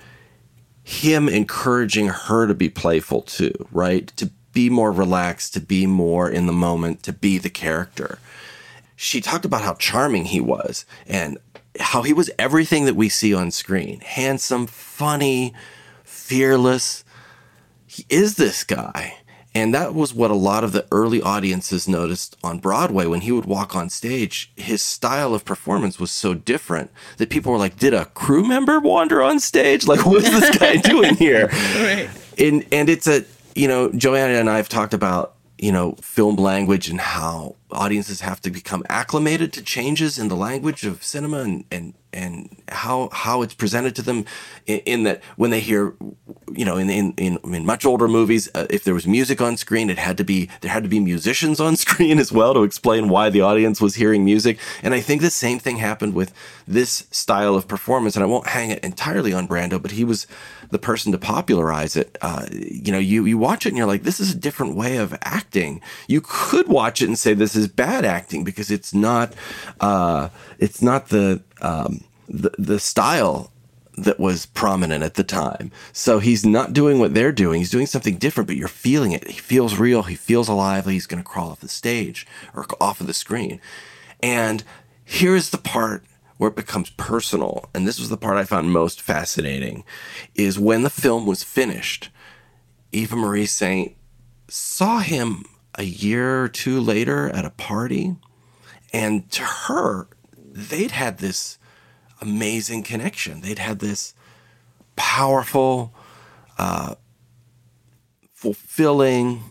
him encouraging her to be playful too, right? To be more relaxed, to be more in the moment, to be the character. She talked about how charming he was and how he was everything that we see on screen handsome, funny, fearless. He is this guy. And that was what a lot of the early audiences noticed on Broadway when he would walk on stage. His style of performance was so different that people were like, Did a crew member wander on stage? Like, what is this guy doing here? right. And and it's a you know, Joanna and I have talked about, you know, film language and how audiences have to become acclimated to changes in the language of cinema and, and and how how it's presented to them in, in that when they hear you know in in in, in much older movies uh, if there was music on screen it had to be there had to be musicians on screen as well to explain why the audience was hearing music. And I think the same thing happened with this style of performance. And I won't hang it entirely on Brando but he was the person to popularize it. Uh, you know you you watch it and you're like this is a different way of acting. You could watch it and say this is is bad acting because it's not uh, it's not the, um, the the style that was prominent at the time. So he's not doing what they're doing. He's doing something different, but you're feeling it. He feels real. He feels alive. He's going to crawl off the stage or off of the screen. And here's the part where it becomes personal. And this was the part I found most fascinating is when the film was finished, Eva Marie Saint saw him a year or two later at a party. And to her, they'd had this amazing connection. They'd had this powerful, uh, fulfilling,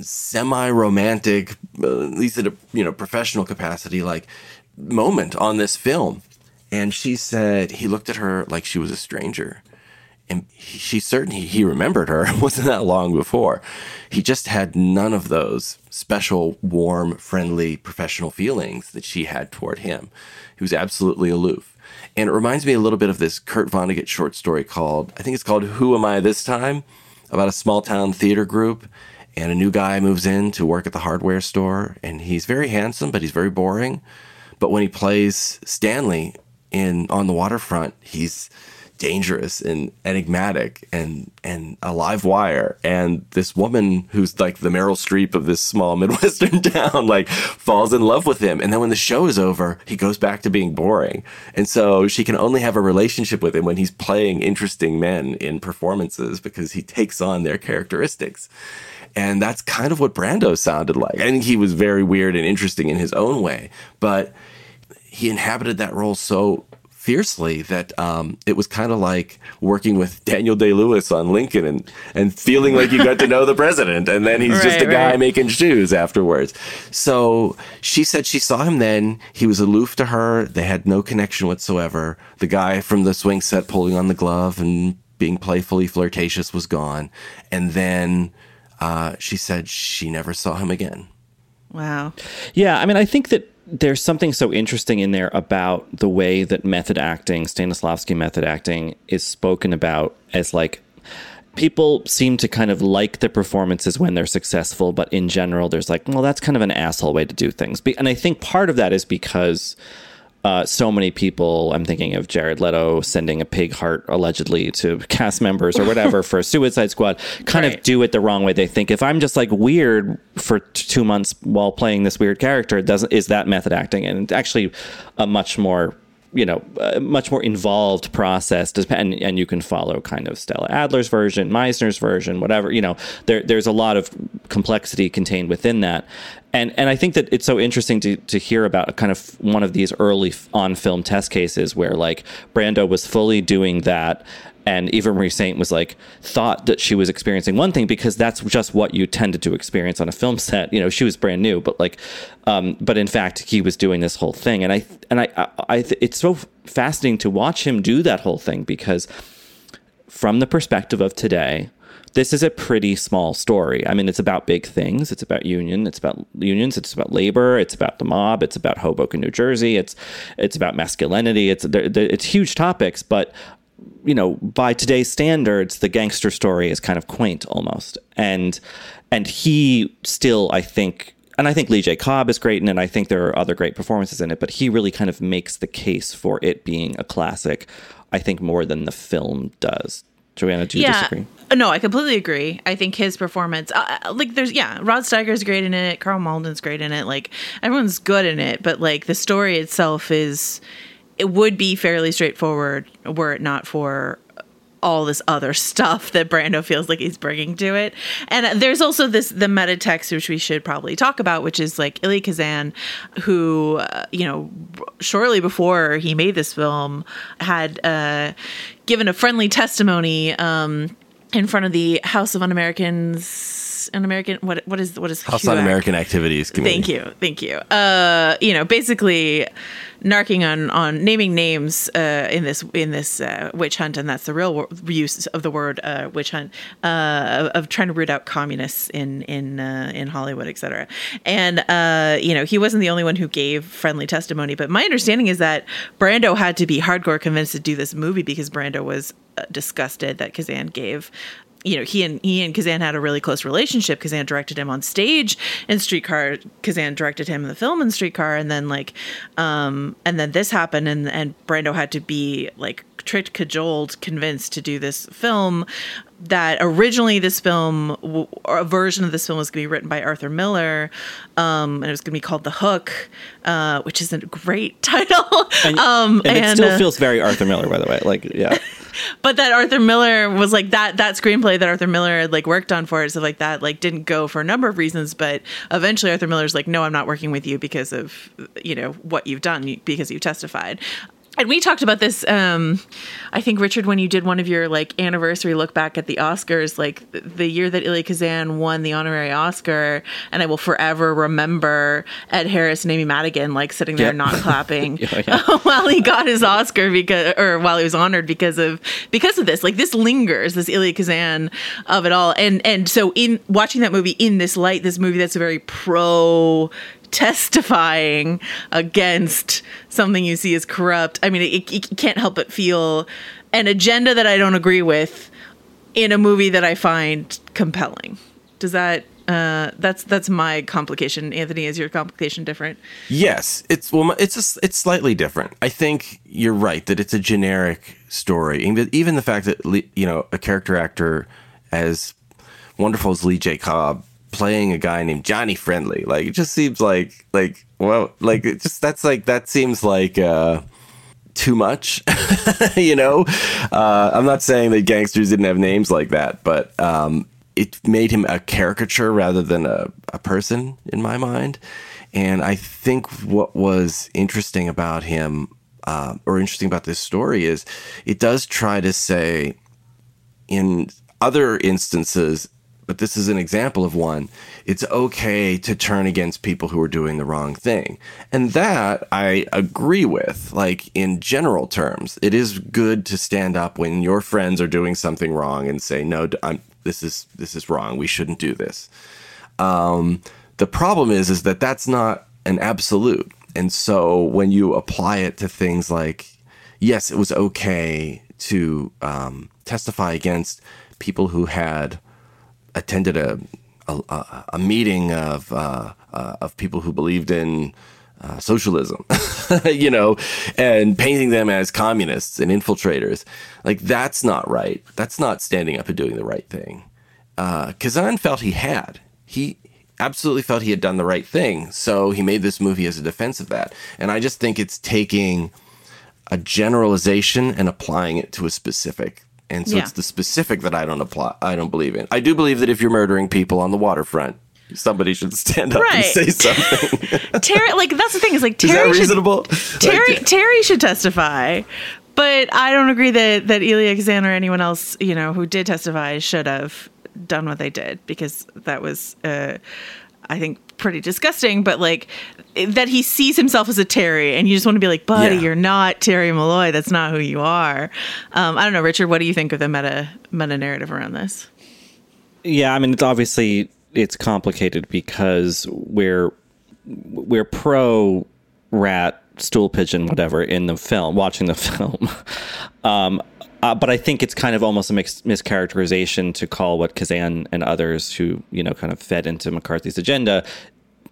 semi-romantic, uh, at least at a you know professional capacity, like moment on this film. And she said he looked at her like she was a stranger. And he, she certainly he remembered her. It wasn't that long before. He just had none of those special, warm, friendly, professional feelings that she had toward him. He was absolutely aloof. And it reminds me a little bit of this Kurt Vonnegut short story called, I think it's called Who Am I This Time? about a small town theater group. And a new guy moves in to work at the hardware store. And he's very handsome, but he's very boring. But when he plays Stanley in On the Waterfront, he's dangerous and enigmatic and and a live wire. And this woman who's like the Meryl Streep of this small midwestern town like falls in love with him. And then when the show is over he goes back to being boring. And so she can only have a relationship with him when he's playing interesting men in performances because he takes on their characteristics. And that's kind of what Brando sounded like. I think he was very weird and interesting in his own way. But he inhabited that role so fiercely that um, it was kind of like working with Daniel Day Lewis on Lincoln and and feeling like you got to know the president, and then he's right, just a guy making shoes afterwards. So she said she saw him then. He was aloof to her. They had no connection whatsoever. The guy from the swing set pulling on the glove and being playfully flirtatious was gone, and then uh, she said she never saw him again. Wow. Yeah, I mean, I think that there's something so interesting in there about the way that method acting, Stanislavski method acting, is spoken about as like people seem to kind of like the performances when they're successful, but in general, there's like, well, that's kind of an asshole way to do things. And I think part of that is because uh, so many people, I'm thinking of Jared Leto sending a pig heart allegedly to cast members or whatever for Suicide Squad, kind right. of do it the wrong way. They think if I'm just like weird for t- two months while playing this weird character, doesn't is that method acting? And actually a much more you know, a much more involved process, and, and you can follow kind of Stella Adler's version, Meisner's version, whatever. You know, there, there's a lot of complexity contained within that, and and I think that it's so interesting to to hear about kind of one of these early on film test cases where like Brando was fully doing that and Eva Marie Saint was like thought that she was experiencing one thing because that's just what you tended to experience on a film set. You know, she was brand new, but like, um, but in fact, he was doing this whole thing, and I and I, I, I it's so fascinating to watch him do that whole thing because from the perspective of today, this is a pretty small story. I mean, it's about big things. It's about union. It's about unions. It's about labor. It's about the mob. It's about Hoboken, New Jersey. It's it's about masculinity. It's it's huge topics, but you know, by today's standards, the gangster story is kind of quaint almost. And and he still, I think, and I think Lee J. Cobb is great in it. And I think there are other great performances in it, but he really kind of makes the case for it being a classic. I think more than the film does. Joanna, do you yeah. disagree? No, I completely agree. I think his performance, uh, uh like, there's yeah, Rod Steiger's great in it. Karl Malden's great in it. Like, everyone's good in it, but like the story itself is, it would be fairly straightforward were it not for all this other stuff that Brando feels like he's bringing to it. And there's also this the meta text which we should probably talk about, which is like Elia Kazan, who uh, you know shortly before he made this film had uh, given a friendly testimony um, in front of the House of An American what what is what is House Un-American Activities Committee. Thank you, thank you. Uh, you know, basically narking on on naming names uh, in this in this uh, witch hunt, and that's the real use of the word uh, witch hunt uh, of trying to root out communists in in uh, in Hollywood, etc. And uh, you know, he wasn't the only one who gave friendly testimony, but my understanding is that Brando had to be hardcore convinced to do this movie because Brando was disgusted that Kazan gave you know, he and he and Kazan had a really close relationship. Kazan directed him on stage in Streetcar. Kazan directed him in the film in Streetcar, and then like, um, and then this happened, and and Brando had to be like tricked, cajoled, convinced to do this film. That originally this film, or a version of this film, was going to be written by Arthur Miller, um, and it was going to be called The Hook, uh, which is a great title. And, um, and, it still uh, feels very Arthur Miller, by the way. Like, yeah. but that Arthur Miller was like that that screenplay that Arthur Miller had like worked on for it, stuff like that, like didn't go for a number of reasons. But eventually, Arthur Miller's like, no, I'm not working with you because of you know what you've done because you've testified. And we talked about this. Um, I think Richard, when you did one of your like anniversary look back at the Oscars, like the year that Elia Kazan won the honorary Oscar, and I will forever remember Ed Harris and Amy Madigan like sitting there Yep. not clapping Yeah, yeah. while he got his Oscar because, or while he was honored because of because of this. Like this lingers, this Elia Kazan of it all, and and so in watching that movie in this light, this movie that's a very pro testifying against something you see as corrupt. I mean, it, it, can't help but feel an agenda that I don't agree with in a movie that I find compelling. Does that? Uh, that's that's my complication. Anthony, is your complication different? Yes, it's well, it's a, it's slightly different. I think you're right that it's a generic story. Even the fact that you know a character actor as wonderful as Lee J. Cobb playing a guy named Johnny Friendly, like it just seems like like well, like it just that's like that seems like. uh too much, you know. Uh, I'm not saying that gangsters didn't have names like that, but um, it made him a caricature rather than a, a person in my mind. And I think what was interesting about him, uh, or interesting about this story, is it does try to say, in other instances, but this is an example of one, it's okay to turn against people who are doing the wrong thing. And that I agree with. Like in general terms, it is good to stand up when your friends are doing something wrong and say, no, I'm, this is this is wrong. We shouldn't do this. Um, the problem is, is that that's not an absolute. And so when you apply it to things like, yes, it was okay to um, testify against people who had attended a a, a meeting of uh, uh, of people who believed in uh, socialism, you know, and painting them as communists and infiltrators. Like that's not right. That's not standing up and doing the right thing. Uh, Kazan felt he had. He absolutely felt he had done the right thing. So he made this movie as a defense of that. And I just think it's taking a generalization and applying it to a specific. And so Yeah. it's the specific that I don't apply. I don't believe in. I do believe that if you're murdering people on the waterfront, somebody should stand up and say something. Terry, like that's the thing is like Is Terry that should- Terry Like, Terry should testify, but I don't agree that that Elia Kazan or anyone else you know who did testify should have done what they did because that was uh, I think pretty disgusting. But like that he sees himself as a Terry, and you just want to be like, buddy, Yeah. you're not Terry Malloy. That's not who you are. Um, I don't know, Richard. What do you think of the meta meta narrative around this? Yeah, I mean it's obviously it's complicated because we're we're pro rat stool pigeon whatever in the film watching the film um uh, but I think it's kind of almost a mix, mischaracterization to call what Kazan and others who you know kind of fed into McCarthy's agenda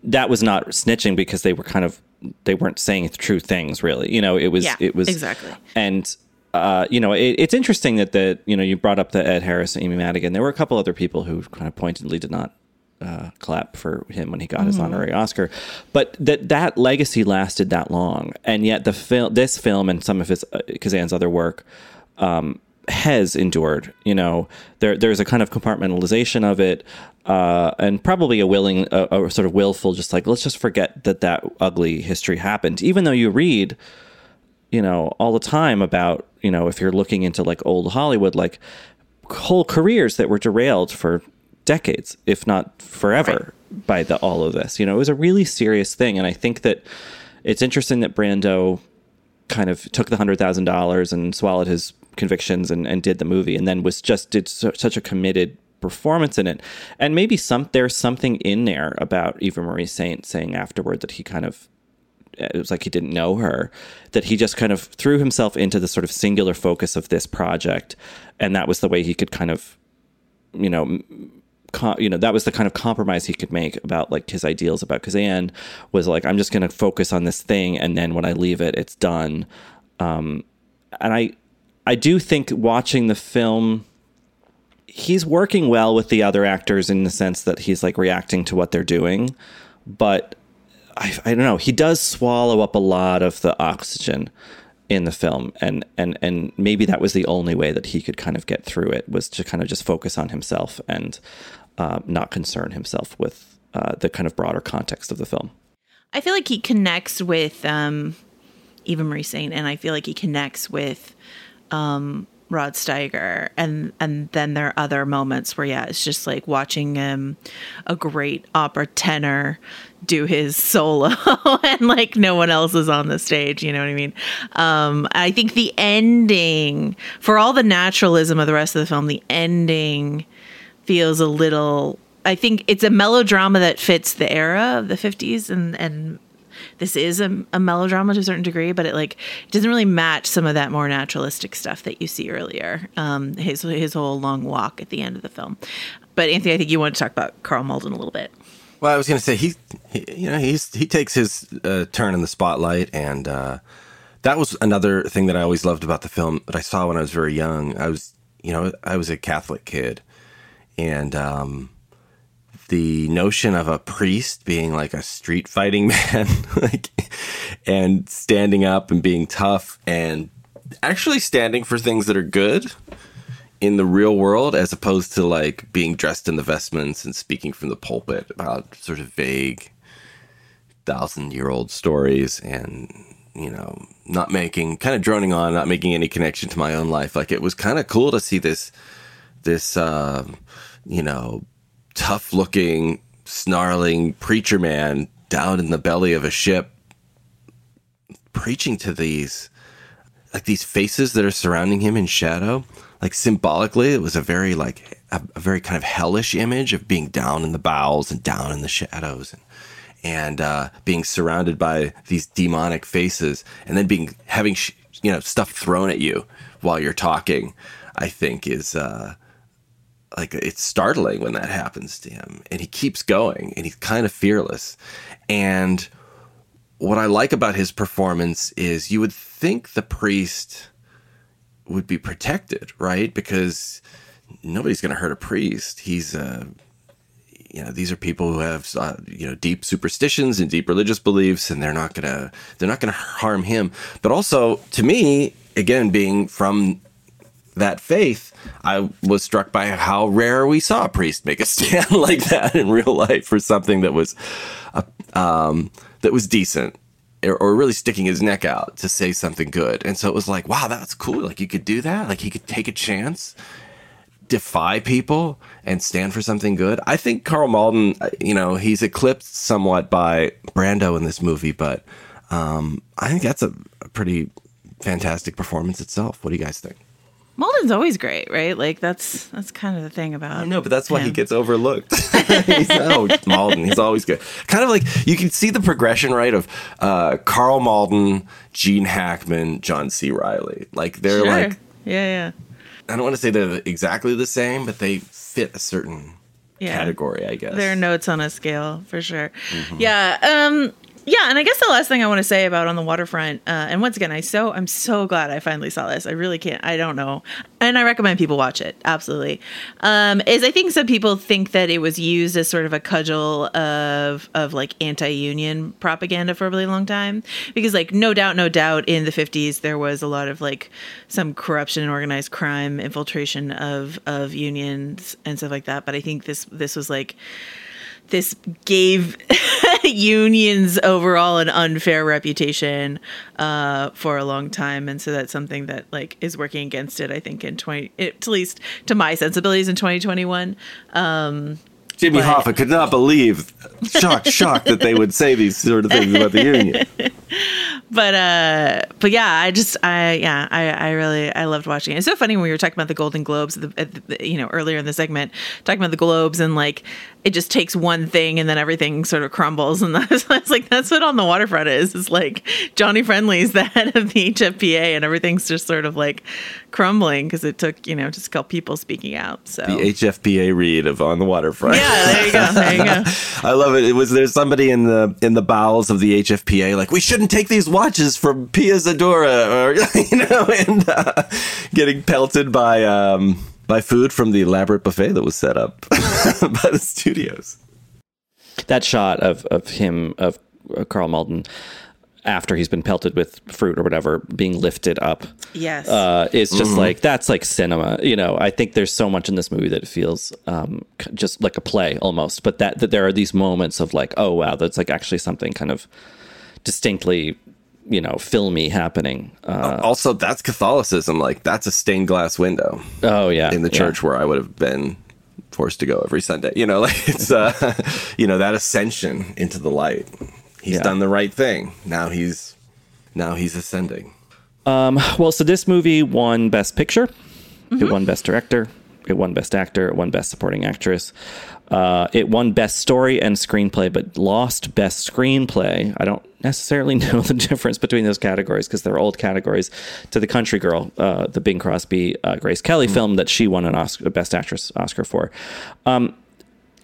that was not snitching because they were kind of they weren't saying true things really you know it was Yeah, it was exactly. and uh, you know, it, it's interesting that the you know you brought up the Ed Harris and Amy Madigan. There were a couple other people who kind of pointedly did not uh, clap for him when he got his Mhm. honorary Oscar, but that that legacy lasted that long, and yet the film, this film, and some of his uh, Kazan's other work. Um, has endured, you know, there there's a kind of compartmentalization of it, uh, and probably a willing, a, a sort of willful, just like let's just forget that that ugly history happened. Even though you read, you know, all the time about, you know, if you're looking into like old Hollywood, like whole careers that were derailed for decades, if not forever, by the all of this. You know, it was a really serious thing, and I think that it's interesting that Brando kind of took the hundred thousand dollars and swallowed his convictions and, and did the movie, and then was just did so, such a committed performance in it. And maybe some there's something in there about Eva Marie Saint saying afterward that he kind of it was like he didn't know her that he just kind of threw himself into the sort of singular focus of this project and that was the way he could kind of you know. Com- you know that was the kind of compromise he could make about like his ideals about Kazan was like I'm just going to focus on this thing and then when I leave it it's done um, and I I do think watching the film he's working well with the other actors in the sense that he's like reacting to what they're doing but I, I don't know. He does swallow up a lot of the oxygen in the film and and and maybe that was the only way that he could kind of get through it was to kind of just focus on himself and uh, not concern himself with uh, the kind of broader context of the film. I feel like he connects with um, Eva Marie Saint, and I feel like he connects with um, Rod Steiger, and and then there are other moments where yeah, it's just like watching um, a great opera tenor do his solo, and like no one else is on the stage. You know what I mean? Um, I think the ending, for all the naturalism of the rest of the film, the ending feels a little. I think it's a melodrama that fits the era of the 50s and and this is a, a, melodrama to a certain degree, but it like it doesn't really match some of that more naturalistic stuff that you see earlier. Um, his his whole long walk at the end of the film. But Anthony, I think you want to talk about Karl Malden a little bit. Well, I was going to say he, he, you know, he's he takes his uh, turn in the spotlight, and uh, that was another thing that I always loved about the film that I saw when I was very young. I was, you know, I was a Catholic kid, and um, the notion of a priest being like a street fighting man, like, and standing up and being tough and actually standing for things that are good in the real world, as opposed to like being dressed in the vestments and speaking from the pulpit about sort of vague thousand year old stories and you know not making kind of droning on not making any connection to my own life. Like it was kind of cool to see this this uh, you know tough looking, snarling preacher man down in the belly of a ship preaching to these like these faces that are surrounding him in shadow. Like symbolically it was a very like a, a, very kind of hellish image of being down in the bowels and down in the shadows and and uh, being surrounded by these demonic faces and then being having sh- you know stuff thrown at you while you're talking i think is uh, like it's startling when that happens to him and he keeps going and he's kind of fearless. And what i like about his performance is you would think the priest would be protected right? Because nobody's going to hurt a priest. He's uh you know these are people who have uh, you know deep superstitions and deep religious beliefs and they're not going to they're not going to harm him. But also to me again being from that faith, I was struck by how rare we saw a priest make a stand like that in real life for something that was, uh, um, that was decent, or, really sticking his neck out to say something good. And so it was like, wow, that's cool. Like you could do that. Like he could take a chance, defy people, and stand for something good. I think Karl Malden, uh, you know, he's eclipsed somewhat by Brando in this movie, but um, I think that's a, a pretty fantastic performance itself. What do you guys think? Malden's always great, right? Like that's that's kind of the thing about. Know, but that's why him. he gets overlooked. he's, oh, Malden, he's always good. Kind of like you can see the progression, right? Of uh, Karl Malden, Gene Hackman, John C. Reilly. Like they're sure. like, yeah, yeah. I don't want to say they're exactly the same, but they fit a certain yeah. category, I guess. There are notes on a scale for sure. Mm-hmm. Yeah. Um, yeah, and I guess the last thing I want to say about on the waterfront, uh, and once again, I so I'm so glad I finally saw this. I really can't. I don't know, and I recommend people watch it. Absolutely, um, is I think some people think that it was used as sort of a cudgel of of like anti-union propaganda for a really long time, because like no doubt, no doubt, in the 50s there was a lot of like some corruption and organized crime, infiltration of of unions and stuff like that. But I think this this was like this gave unions overall an unfair reputation uh, for a long time, and so that's something that like is working against it. I think in twenty, at least to my sensibilities in twenty twenty one. Um, Jimmy but, Hoffa could not believe, shocked, shocked that they would say these sort of things about the union. But uh, but yeah, I just I yeah I I really I loved watching it. It's so funny when we were talking about the Golden Globes, the, the, you know, earlier in the segment, talking about the Globes and like it just takes one thing and then everything sort of crumbles. And that's, that's like that's what on the waterfront is. It's like Johnny Friendly's the head of the HFPA and everything's just sort of like crumbling because it took you know just a couple people speaking out. So the HFPA read of on the waterfront. Yeah, there you go. There you go. I love it. It was there's somebody in the in the bowels of the HFPA like we shouldn't take these watches from Pia Zadora or you know and uh, getting pelted by um by food from the elaborate buffet that was set up by the studios. That shot of of him of uh, Karl Malden after he's been pelted with fruit or whatever being lifted up Yes. uh, is just Mhm. like that's like cinema you know i think there's so much in this movie that feels um, just like a play almost but that, that there are these moments of like oh wow that's like actually something kind of distinctly you know filmy happening uh, also, that's Catholicism. Like that's a stained glass window. Oh yeah, in the yeah. church where I would have been forced to go every Sunday. You know, like it's uh, you know that ascension into the light. He's Yeah. done the right thing. Now he's now he's ascending. Um, well, so this movie won Best Picture, Mm-hmm. it won Best Director, it won Best Actor, it won Best Supporting Actress, uh, it won Best Story and Screenplay, but lost Best Screenplay. I don't necessarily know the difference between those categories because they're old categories. To the Country Girl, uh, the Bing Crosby, uh, Grace Kelly Mm. film that she won an Oscar, Best Actress Oscar for. Um,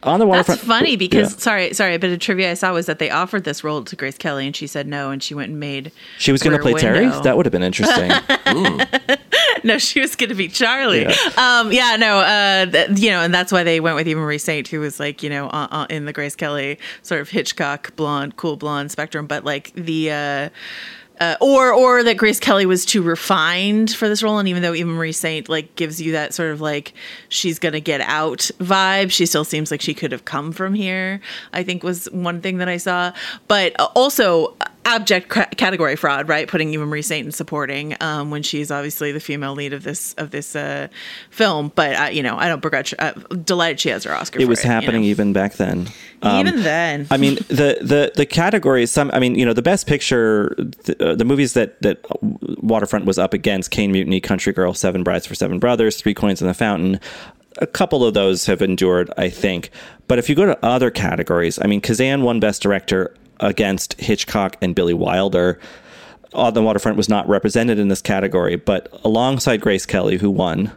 on the waterfront, That's funny because Yeah. sorry, sorry, a bit of trivia I saw was that they offered this role to Grace Kelly and she said no, and she went and made. she was going to play Rear Terry. That would have been interesting. no, she was going to be Charlie. Yeah. Um, yeah, no, uh, th- you know, and that's why they went with Eva Marie Saint, who was like, you know, uh, uh, in the Grace Kelly sort of Hitchcock blonde, cool blonde spectrum, but like the. Uh, or or that Grace Kelly was too refined for this role, and even though Eva Marie Saint like gives you that sort of like she's gonna get out vibe, she still seems like she could have come from here. I think was one thing that I saw, but uh, also abject ca- category fraud, right? Putting Eva Marie Saint in supporting um, when she's obviously the female lead of this of this uh, film. But uh, you know, I don't begrudge. Uh, delighted she has her Oscar. it was you know? happening even back then. Um, Even then. I mean, the the the categories. Some, I mean, you know, the best picture, the, uh, the movies that that Waterfront was up against: Caine Mutiny, Country Girl, Seven Brides for Seven Brothers, Three Coins in the Fountain. A couple of those have endured, I think. But if you go to other categories, I mean, Kazan won Best Director against Hitchcock and Billy Wilder. On the Waterfront was not represented in this category, but alongside Grace Kelly, who won,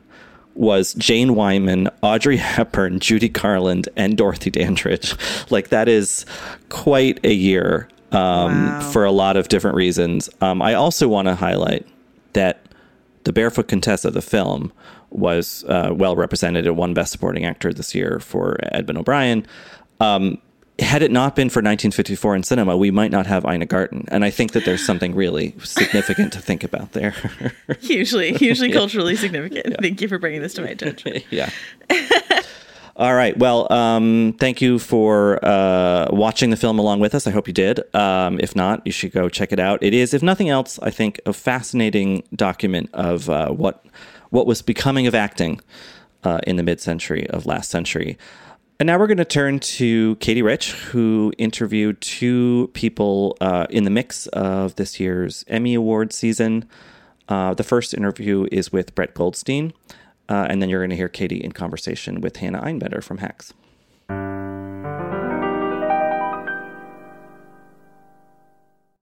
was Jane Wyman, Audrey Hepburn, Judy Garland, and Dorothy Dandridge. Like that is quite a year um, for a lot of different reasons. Um, I also want to highlight that the Barefoot Contessa, of the film, was uh, well represented and won Best Supporting Actor this year for Edmund O'Brien. Um, had it not been for 1954 in cinema, we might not have Ina Garten, and I think that there's something really significant to think about there. hugely, hugely Yeah. culturally significant. Thank you for bringing this to my attention. yeah. All right. Well, um, thank you for uh, watching the film along with us. I hope you did. Um, if not, you should go check it out. It is, if nothing else, I think a fascinating document of uh, what what was becoming of acting uh, in the mid-century of last century. And now we're going to turn to Katie Rich, who interviewed two people uh, in the mix of this year's Emmy Award season. Uh, the first interview is with Brett Goldstein, uh, and then you're going to hear Katie in conversation with Hannah Einbinder from Hacks.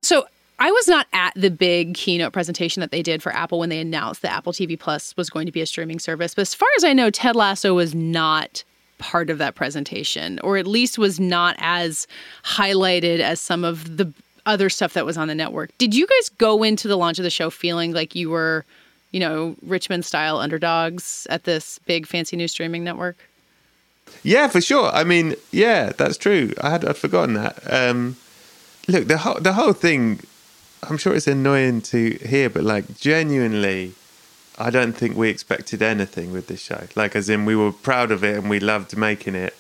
So I was not at the big keynote presentation that they did for Apple when they announced that Apple TV Plus was going to be a streaming service. But as far as I know, Ted Lasso was not part of that presentation, or at least was not as highlighted as some of the other stuff that was on the network. Did you guys go into the launch of the show feeling like you were, you know, Richmond style underdogs at this big fancy new streaming network? Yeah, for sure. I mean, yeah, that's true. I had I'd forgotten that. Um, look, the whole the whole thing. I'm sure it's annoying to hear, but like genuinely, I don't think we expected anything with this show. Like, as in, we were proud of it and we loved making it,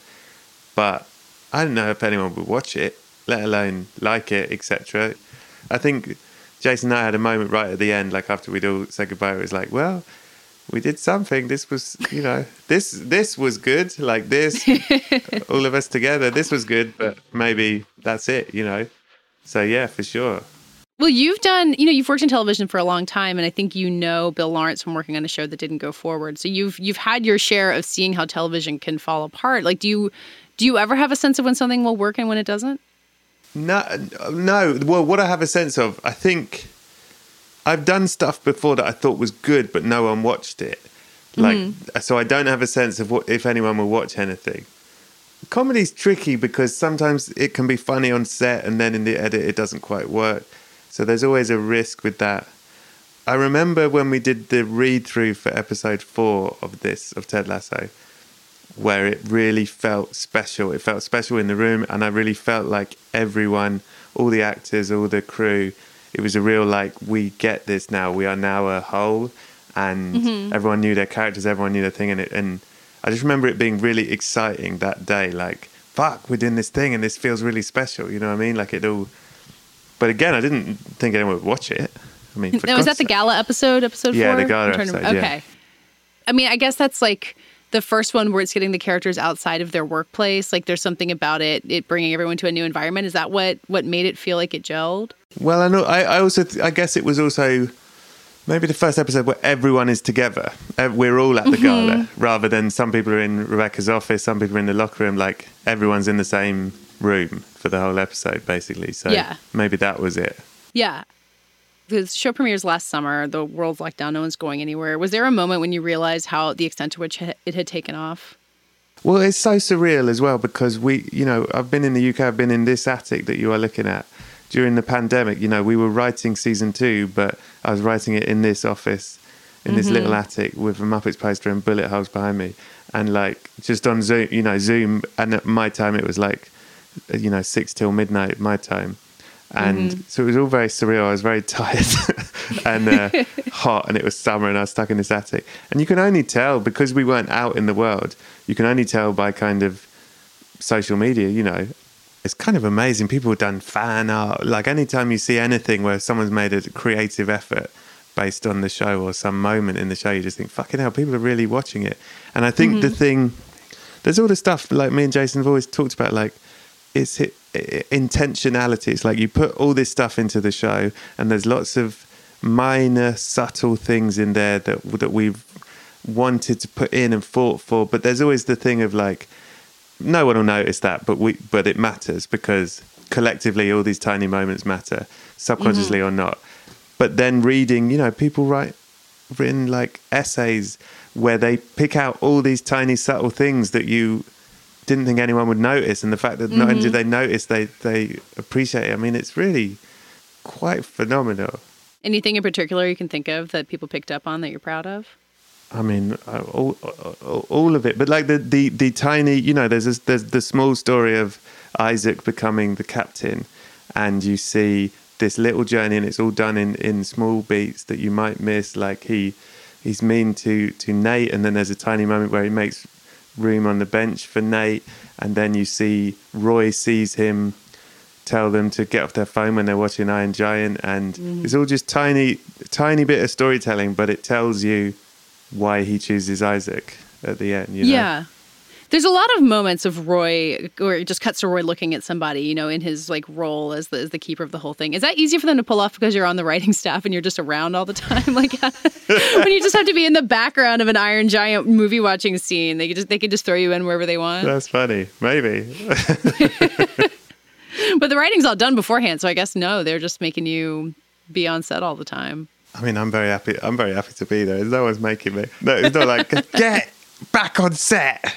but I don't know if anyone would watch it, let alone like it, etc. I think Jason and I had a moment right at the end, like after we'd all said goodbye. It was like, well, we did something. This was, you know, this this was good. Like this, all of us together, this was good. But maybe that's it, you know. So yeah, for sure. Well, you've done, you know, you've worked in television for a long time, and I think you know Bill Lawrence from working on a show that didn't go forward. So you've you've had your share of seeing how television can fall apart. Like, do you do you ever have a sense of when something will work and when it doesn't? No, no. Well, what I have a sense of, I think, I've done stuff before that I thought was good, but no one watched it. Like, Mhm. so I don't have a sense of what if anyone will watch anything. Comedy's tricky because sometimes it can be funny on set, and then in the edit it doesn't quite work. So there's always a risk with that. I remember when we did the read through for episode four of this of Ted Lasso, where it really felt special. It felt special in the room, and I really felt like everyone, all the actors, all the crew, it was a real like we get this now. We are now a whole, and Mhm. everyone knew their characters, everyone knew their thing, and it. And I just remember it being really exciting that day. Like, fuck, we're doing this thing, and this feels really special. You know what I mean? Like it all. But again, I didn't think anyone would watch it. I mean, Now, was that the gala episode? Episode Yeah, four. the gala to- episode, yeah. Okay. I mean, I guess that's like the first one where it's getting the characters outside of their workplace. Like, there's something about it, it bringing everyone to a new environment. Is that what what made it feel like it gelled? Well, I know. I, I also, th- I guess it was also maybe the first episode where everyone is together. We're all at the Mhm. gala, rather than some people are in Rebecca's office, some people are in the locker room. Like everyone's in the same room for the whole episode, basically. So Yeah. maybe that was it. Yeah. The show premieres last summer. The world's locked down. No one's going anywhere. Was there a moment when you realized how the extent to which it had taken off? Well, it's so surreal as well because we, you know, I've been in the UK, I've been in this attic that you are looking at during the pandemic. You know, we were writing season two, but I was writing it in this office, in this Mhm. little attic with a Muppets poster and bullet holes behind me. And like just on Zoom, you know, Zoom. And at my time, it was like, you know, six till midnight my time. And Mhm. so it was all very surreal. I was very tired and uh, hot, and it was summer, and I was stuck in this attic. And you can only tell because we weren't out in the world. You can only tell by kind of social media. You know, it's kind of amazing. People have done fan art. Like anytime you see anything where someone's made a creative effort based on the show or some moment in the show, you just think, "Fucking hell!" People are really watching it. And I think the Mhm. thing, there's all the stuff like me and Jason have always talked about, like it's it, intentionality. It's like you put all this stuff into the show, and there's lots of minor, subtle things in there that that we've wanted to put in and fought for. But there's always the thing of like, no one will notice that, but we but it matters because collectively all these tiny moments matter, subconsciously mm-hmm. or not. But then reading, you know, people write written like essays where they pick out all these tiny subtle things that you didn't think anyone would notice and the fact that not only did they notice they they appreciate it. I mean it's really quite phenomenal. Anything in particular you can think of that people picked up on that you're proud of? i mean uh, all, all, all of it. But like the the, the tiny you know there's this, there's the small story of isaac becoming the captain and you see this little journey and it's all done in in small beats that you might miss. Like he he's mean to to nate and then there's a tiny moment where he makes room on the bench for Nate, and then you see Roy sees him tell them to get off their phone when they're watching Iron Giant, and Mhm. it's all just tiny, tiny bit of storytelling, but it tells you why he chooses Isaac at the end. You know? Yeah. There's a lot of moments of Roy where it just cuts to Roy looking at somebody, you know, in his like role as the as the keeper of the whole thing. Is that easy for them to pull off because you're on the writing staff and you're just around all the time? Like when you just have to be in the background of an Iron Giant movie watching scene, they could just they could just throw you in wherever they want. That's funny. Maybe. But the writing's all done beforehand, so I guess no, they're just making you be on set all the time. I mean, I'm very happy. I'm very happy to be there. No one's making me. No, it's not like get back on set.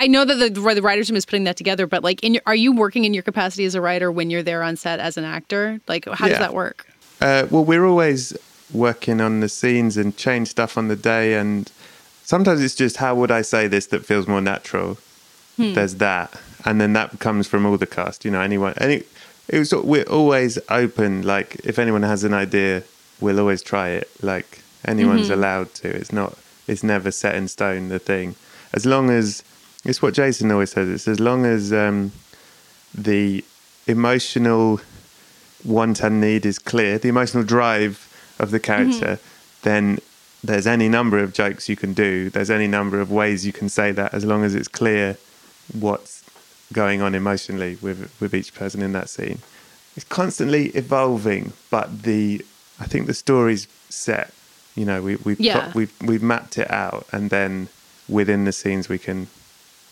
I know that the the writers room is putting that together, but like, in your, are you working in your capacity as a writer when you're there on set as an actor? Like, how Yeah. does that work? Uh, well, we're always working on the scenes and change stuff on the day, and sometimes it's just how would I say this that feels more natural. Hmm. There's that, and then that comes from all the cast. You know, anyone, any. It was. We're always open. Like, if anyone has an idea, we'll always try it. Like, anyone's Mhm. allowed to. It's not. It's never set in stone. The thing, as long as it's what Jason always says. It's as long as um, the emotional want and need is clear, the emotional drive of the character, then there's any number of jokes you can do. There's any number of ways you can say that as long as it's clear what's going on emotionally with with each person in that scene. It's constantly evolving, but the I think the story's set. You know, we we've Yeah. got, we've we've mapped it out, and then within the scenes we can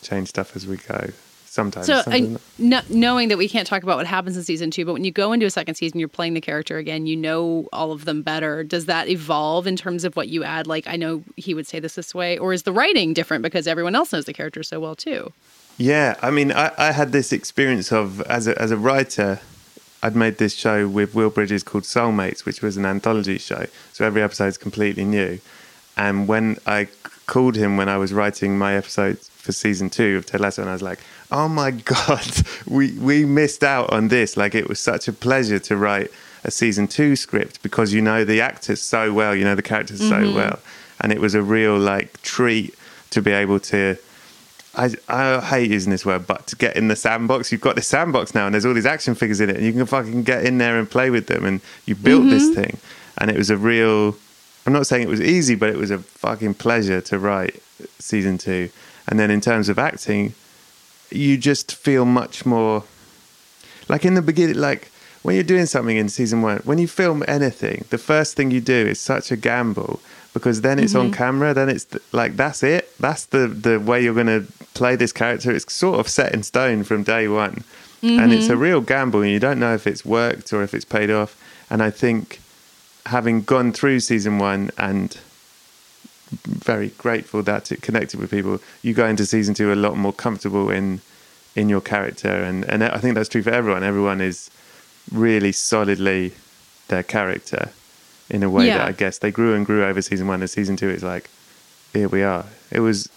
change stuff as we go. sometimes. So, sometimes I, knowing that we can't talk about what happens in season two, but when you go into a second season, you're playing the character again, you know all of them better. Does that evolve in terms of what you add? Like, I know he would say this this way, or is the writing different because everyone else knows the character so well too? Yeah, I mean, I, I had this experience of as a as a writer, I'd made this show with Will Bridges called Soulmates, which was an anthology show. So every episode is completely new. And when I called him when I was writing my episode for season two of Ted Lasso, and I was like, "Oh my god, we we missed out on this! Like it was such a pleasure to write a season two script because you know the actors so well, you know the characters so Mhm. well, and it was a real like treat to be able to." I, I hate using this word, but to get in the sandbox, you've got the sandbox now, and there's all these action figures in it, and you can fucking get in there and play with them, and you built this Mhm. thing, and it was a real. I'm not saying it was easy, but it was a fucking pleasure to write season two, and then in terms of acting, you just feel much more like in the beginning, like when you're doing something in season one, when you film anything, the first thing you do is such a gamble because then it's on Mhm. camera, then it's th- like that's it, that's the the way you're going to play this character. It's sort of set in stone from day one, and it's a Mhm. real gamble, and you don't know if it's worked or if it's paid off. And I think having gone through season one and very grateful that it connected with people. You go into season two a lot more comfortable in in your character, and and I think that's true for everyone. Everyone is really solidly their character in a way Yeah. that I guess they grew and grew over season one. And season two, it's like here we are. It was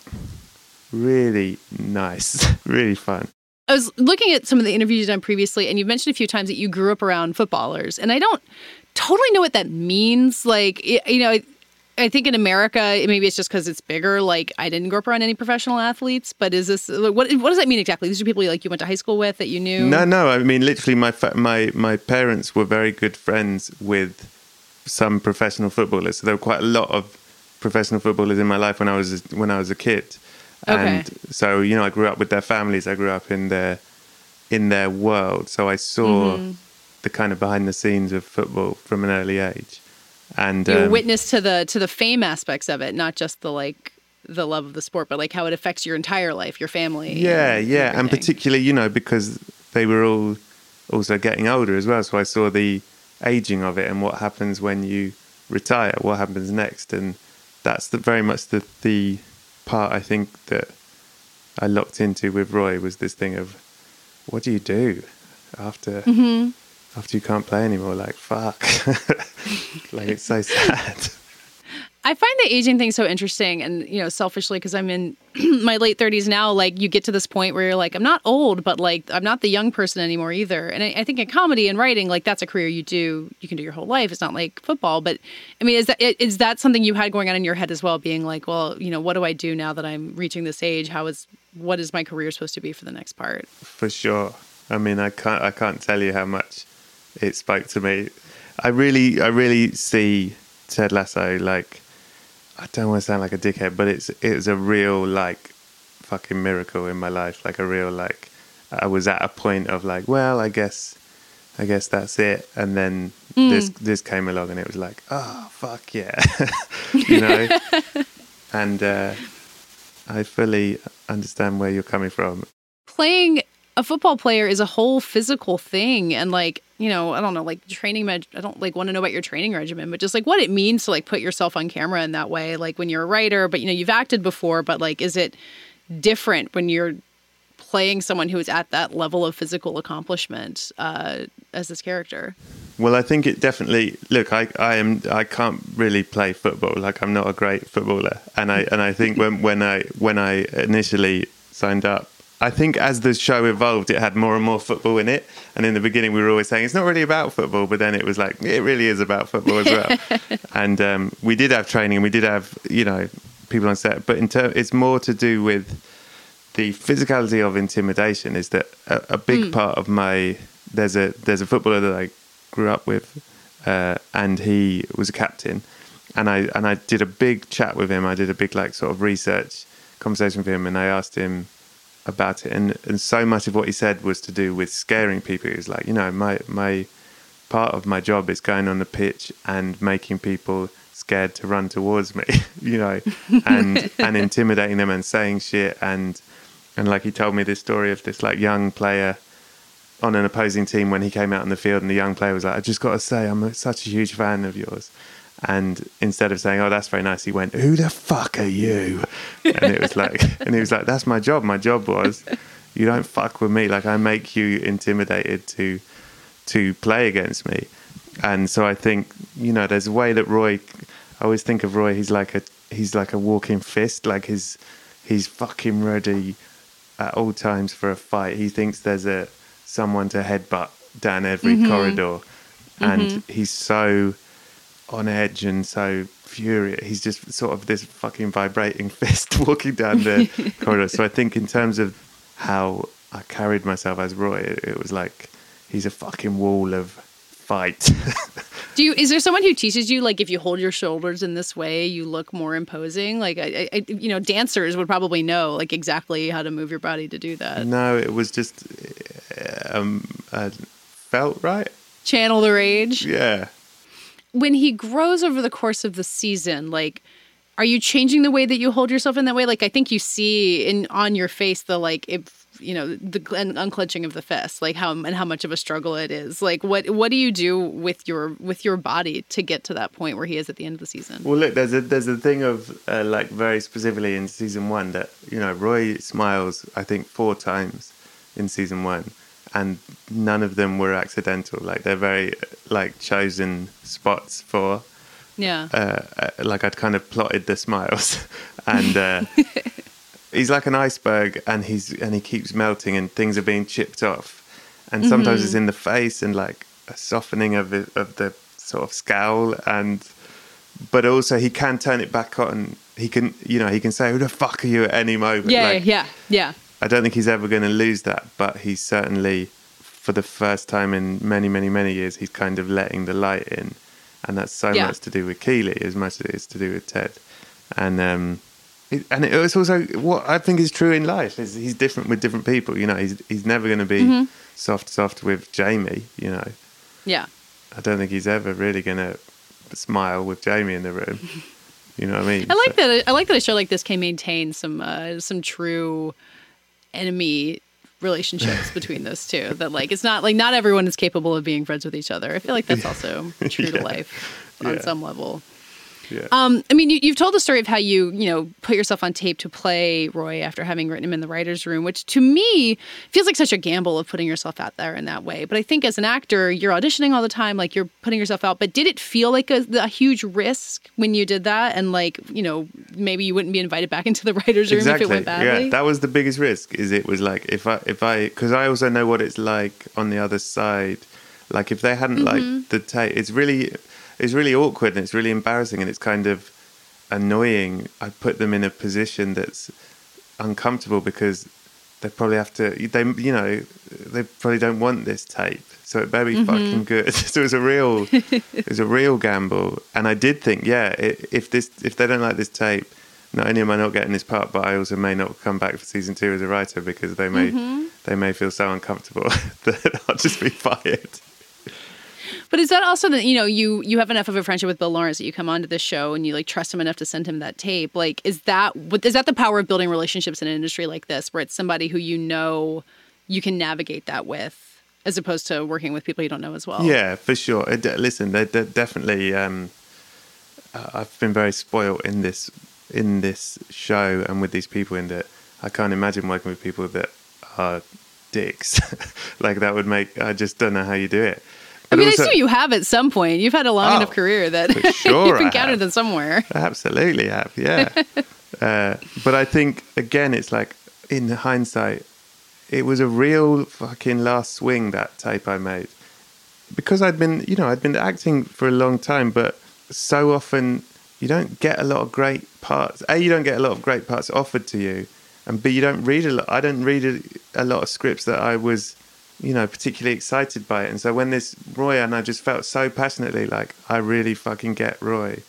really nice, really fun. I was looking at some of the interviews you've done previously, and you've mentioned a few times that you grew up around footballers, and I don't totally know what that means. Like, you know, I, think in America, maybe it's just because it's bigger. Like, I didn't grow up around any professional athletes, but is this what? What does that mean exactly? These are people like you went to high school with that you knew. No, no. I mean, literally, my fa- my my parents were very good friends with some professional footballers. So there were quite a lot of professional footballers in my life when I was when I was a kid. Okay. And so you know, I grew up with their families. I grew up in their in their world. So I saw Mhm. the kind of behind the scenes of football from an early age. And you were um, witness to the to the fame aspects of it, not just the like the love of the sport, but like how it affects your entire life, your family. Yeah, and yeah, and particularly you know because they were all also getting older as well. So I saw the aging of it and what happens when you retire, what happens next, and that's the, very much the the part I think that I locked into with Roy was this thing of what do you do after Mhm. After you can't play anymore? Like fuck, like it's so sad. I find the aging thing so interesting, and you know, selfishly because I'm in my late 30s now. Like, you get to this point where you're like, I'm not old, but like, I'm not the young person anymore either. And I, I think in comedy and writing, like, that's a career you do. You can do your whole life. It's not like football, but I mean, is that is that something you had going on in your head as well? Being like, well, you know, what do I do now that I'm reaching this age? How is what is my career supposed to be for the next part? for sure. I mean, I can't I can't tell you how much it spoke to me. I really I really see Ted Lasso like I don't want to sound like a dickhead, but it's it was a real like fucking miracle in my life. Like a real like I was at a point of like, well, I guess I guess that's it. And then Mm. this this came along and it was like, oh fuck yeah, you know. and uh, I fully understand where you're coming from. playing a football player is a whole physical thing and like you know i don't know like training med- i don't like want to know about your training regimen but just like what it means to like put yourself on camera in that way like when you're a writer but you know you've acted before but like is it different when you're playing someone who is at that level of physical accomplishment uh, as this character Well, I think it definitely. Look, I, I am. I can't really play football. Like I'm not a great footballer, and I and I think when when I when I initially signed up, I think as the show evolved, it had more and more football in it. And in the beginning, we were always saying it's not really about football, but then it was like it really is about football as well. and um, we did have training, and we did have you know people on set, but in it's more to do with the physicality of intimidation. Is that a, a big Mm. part of my there's a there's a footballer that I grew up with, uh, and he was a captain, and I and I did a big chat with him. I did a big like sort of research conversation with him, and I asked him about it, and and so much of what he said was to do with scaring people. He was like, you know, my my part of my job is going on the pitch and making people scared to run towards me, you know, and and intimidating them and saying shit and and like he told me this story of this like young player on an opposing team when he came out in the field, and the young player was like, "I just got to say, I'm a, such a huge fan of yours." And instead of saying, "Oh, that's very nice," he went, "Who the fuck are you?" And it was like, and he was like, "That's my job. My job was, you don't fuck with me. Like I make you intimidated to to play against me." And so I think you know, there's a way that Roy. I always think of Roy. He's like a he's like a walking fist. Like his he's fucking ready at all times for a fight. He thinks there's a someone to headbutt down every Mhm. corridor, and Mhm. he's so on edge and so furious. He's just sort of this fucking vibrating fist walking down the corridor. So I think in terms of how I carried myself as Roy, it, it was like he's a fucking wall of fight. Do you? Is there someone who teaches you like if you hold your shoulders in this way, you look more imposing? Like, I, I, you know, dancers would probably know like exactly how to move your body to do that. no, it was just um, uh, felt right. Channel the rage. Yeah. When he grows over the course of the season, like. Are you changing the way that you hold yourself in that way? Like I think you see in on your face the like if you know the un- unclenching of the fist, like how and how much of a struggle it is. Like what what do you do with your with your body to get to that point where he is at the end of the season? Well, look, there's a there's a thing of uh, like very specifically in season one that you know Roy smiles I think four times in season one, and none of them were accidental. Like they're very like chosen spots for. Yeah. Uh, uh, like I'd kind of plotted the smiles, and uh, he's like an iceberg, and he's and he keeps melting, and things are being chipped off, and sometimes Mhm. it's in the face, and like a softening of it, of the sort of scowl, and but also he can turn it back on. He can, you know, he can say, "Who the fuck are you?" at any moment. Yeah, Like, yeah, yeah. I don't think he's ever going to lose that, but he's certainly, for the first time in many, many, many years, he's kind of letting the light in, and that's so Yeah. much to do with Keeley as much as it is to do with Ted, and um, it, and it's also what I think is true in life is he's different with different people. You know, he's he's never going to be Mhm. soft, soft with Jamie. You know, Yeah. I don't think he's ever really going to smile with Jamie in the room. You know what I mean? I like that. I like that a show like this can maintain some uh, some true enemy relationships between those two. That like it's not like not everyone is capable of being friends with each other. I feel like that's also true to life on Yeah. some level. Yeah. Um, I mean, you, you've told the story of how you, you know, put yourself on tape to play Roy after having written him in the writers' room, which to me feels like such a gamble of putting yourself out there in that way. But I think as an actor, you're auditioning all the time, like you're putting yourself out. But did it feel like a, a huge risk when you did that? And like, you know, maybe you wouldn't be invited back into the writers' room if it went badly. Yeah, that was the biggest risk. Is it was like if I if I because I also know what it's like on the other side. Like if they hadn't Mhm. like the tape, it's really it's really awkward and it's really embarrassing and it's kind of annoying. I put them in a position that's uncomfortable because they probably have to. They you know they probably don't want this tape, so it better be Mhm. fucking good. so it was a real it was a real gamble, and I did think, yeah, i if this if they don't like this tape, not only am I not getting this part, but I also may not come back for season two as a writer because they may Mhm. they may feel so uncomfortable that I'll just be fired. But is that also that you know you you have enough of a friendship with Bill Lawrence that you come onto this show and you like trust him enough to send him that tape? Like, is that what is that the power of building relationships in an industry like this, where it's somebody who you know you can navigate that with, as opposed to working with people you don't know as well? Yeah, for sure. De- Listen, they definitely. Um, I've been very spoiled in this in this show and with these people in that I can't imagine working with people that are dicks. like that would make. I just don't know how you do it. I mean, I assume you have at some point. You've had a long Oh, enough career that sure you've encountered them somewhere. Absolutely have, yeah. uh, but I think again, it's like in hindsight, it was a real fucking last swing that tape I made because I'd been, you know, I'd been acting for a long time, but so often you don't get a lot of great parts. A, you don't get a lot of great parts offered to you, and B, you don't read a lot. I don't read a, a lot of scripts that I was, you know, particularly excited by it. And so when this Roy and I just felt so passionately like I really fucking get Roy,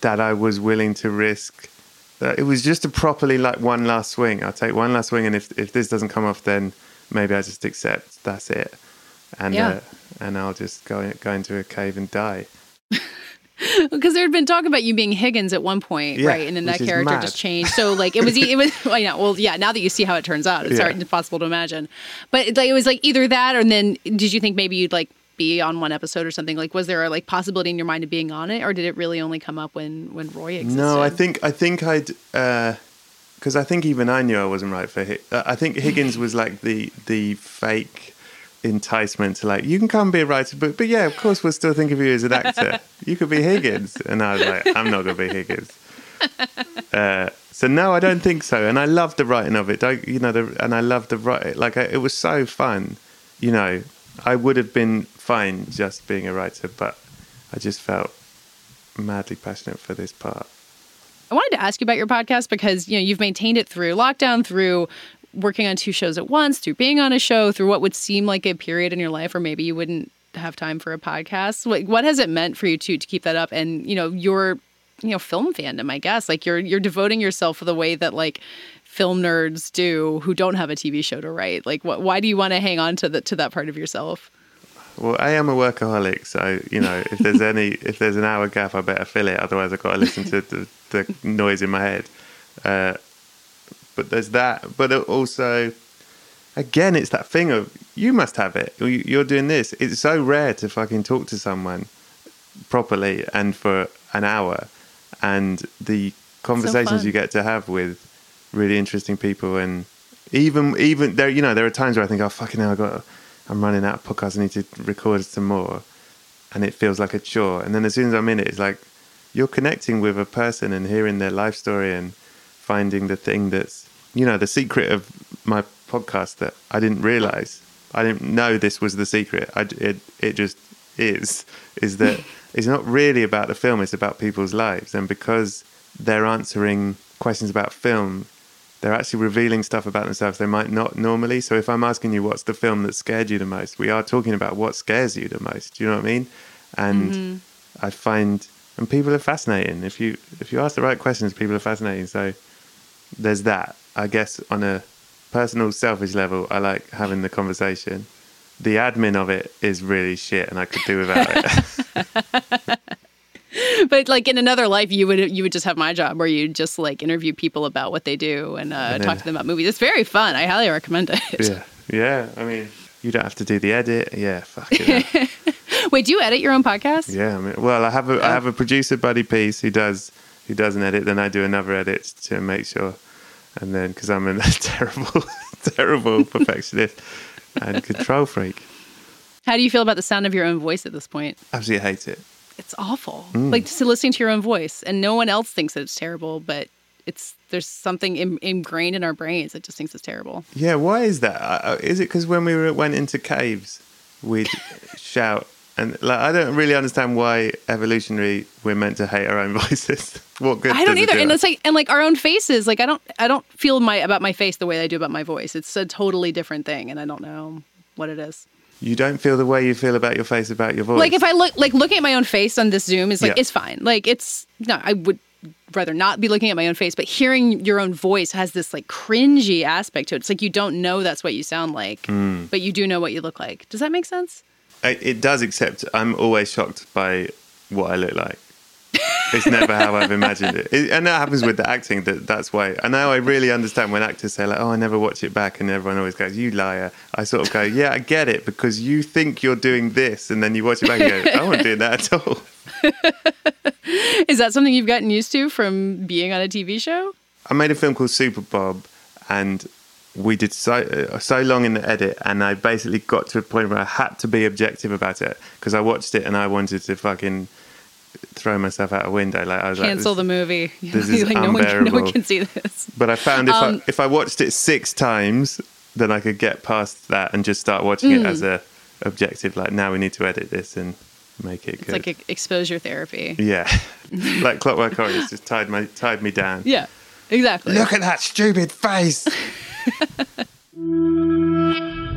that I was willing to risk. That it was just a properly like one last swing. I'll take one last swing, and if if this doesn't come off, then maybe I just accept that's it, and Yeah. uh, and I'll just go go into a cave and die. Because there had been talk about you being Higgins at one point, Yeah, right? And then that character mad. just changed. So like it was, it was. Well, yeah, well, yeah. Now that you see how it turns out, it's Yeah. hard, impossible to imagine. But it, like, it was like either that, or then did you think maybe you'd like be on one episode or something? Like, was there a like possibility in your mind of being on it, or did it really only come up when when Roy existed? No, I think I think I'd because I think even I knew I wasn't right for. Hi- uh, I think Higgins was like the the fake enticement to like you can come be a writer, but but yeah, of course we'll still think of you as an actor. you could be Higgins, and I was like, I'm not gonna be Higgins. Uh, so no, I don't think so. And I love the writing of it. I, you know, the, and I love the write. Like I, it was so fun. You know, I would have been fine just being a writer, but I just felt madly passionate for this part. I wanted to ask you about your podcast because you know you've maintained it through lockdown, through working on two shows at once, through being on a show, through what would seem like a period in your life or maybe you wouldn't have time for a podcast. What, what has it meant for you to to keep that up? And you know your you know film fandom, I guess like you're you're devoting yourself the way that like film nerds do who don't have a TV show to write. Like, what, why do you want to hang on to that to that part of yourself? Well, I am a workaholic, so you know if there's any if there's an hour gap, I better fill it. Otherwise, I've got to listen to the, the noise in my head. Uh, but there's that. But also, again, it's that thing of you must have it. You- You're doing this. It's so rare to fucking talk to someone properly and for an hour, and the conversations fun. you get to have with really interesting people and even even there you know there are times where I think oh fucking hell I got I'm running out of podcasts I need to record some more and it feels like a chore and then as soon as I'm in it it's like you're connecting with a person and hearing their life story and finding the thing that's you know the secret of my podcast that I didn't realize I didn't know this was the secret I, it it just is is that it's not really about the film it's about people's lives and because they're answering questions about film they're actually revealing stuff about themselves they might not normally. So if I'm asking you what's the film that scared you the most, we are talking about what scares you the most. Do you know what I mean? And Mhm. I find and people are fascinating. If you if you ask the right questions, people are fascinating. So there's that. I guess on a personal selfish level, I like having the conversation. The admin of it is really shit and I could do without it. but like in another life, you would you would just have my job where you just like interview people about what they do and, uh, And talk to them about movies. It's very fun. I highly recommend it. yeah. Yeah. I mean you don't have to do the edit. Yeah, fuck it. Wait, do you edit your own podcast? Yeah, I mean, well, I have a I have a producer Buddy Peace who does who does an edit. Then I do another edit to make sure, and then because I'm a terrible terrible perfectionist and control freak, How do you feel about the sound of your own voice at this point? absolutely hate it. It's awful. Mm. Like just listening to your own voice, and no one else thinks that it's terrible, but it's there's something Im- ingrained in our brains that just thinks it's terrible. Yeah, why is that? Uh, it because when we were, went into caves, we'd shout? And like, I don't really understand why evolutionary we're meant to hate our own voices. what good? I don't either, do and us? it's like and like our own faces. Like I don't I don't feel my about my face the way I do about my voice. It's a totally different thing, and I don't know what it is. you don't feel the way you feel about your face about your voice. Like if I look like looking at my own face on this Zoom is like Yeah. it's fine. Like it's no, I would rather not be looking at my own face, but hearing your own voice has this like cringy aspect to it. It's like you don't know that's what you sound like, Mm. but you do know what you look like. Does that make sense? I- It does, except I'm always shocked by what I look like. It's never how I've imagined it. it. And that happens with the acting. That that's why. And now I really understand when actors say like, "Oh, I never watch it back," and everyone always goes, "You liar." I sort of go, "Yeah, I get it," because you think you're doing this, and then you watch it back and go, "I wasn't doing that at all." Is that something you've gotten used to from being on a TV show? I made a film called Super Bob, and we did so uh, so long in the edit, and I basically got to a point where I had to be objective about it because I watched it and I wanted to fucking throw myself out a window. Like I was Cancel like, the movie. this is like no one, can, no one unbearable. can see this. But I found if Um, I if I watched it six times, then I could get past that and just start watching it Mm. as a objective. Like now we need to edit this and make it It's good. like exposure therapy. yeah, like Clockwork Orange just tied my tied me down. Yeah, exactly. Look at that stupid face.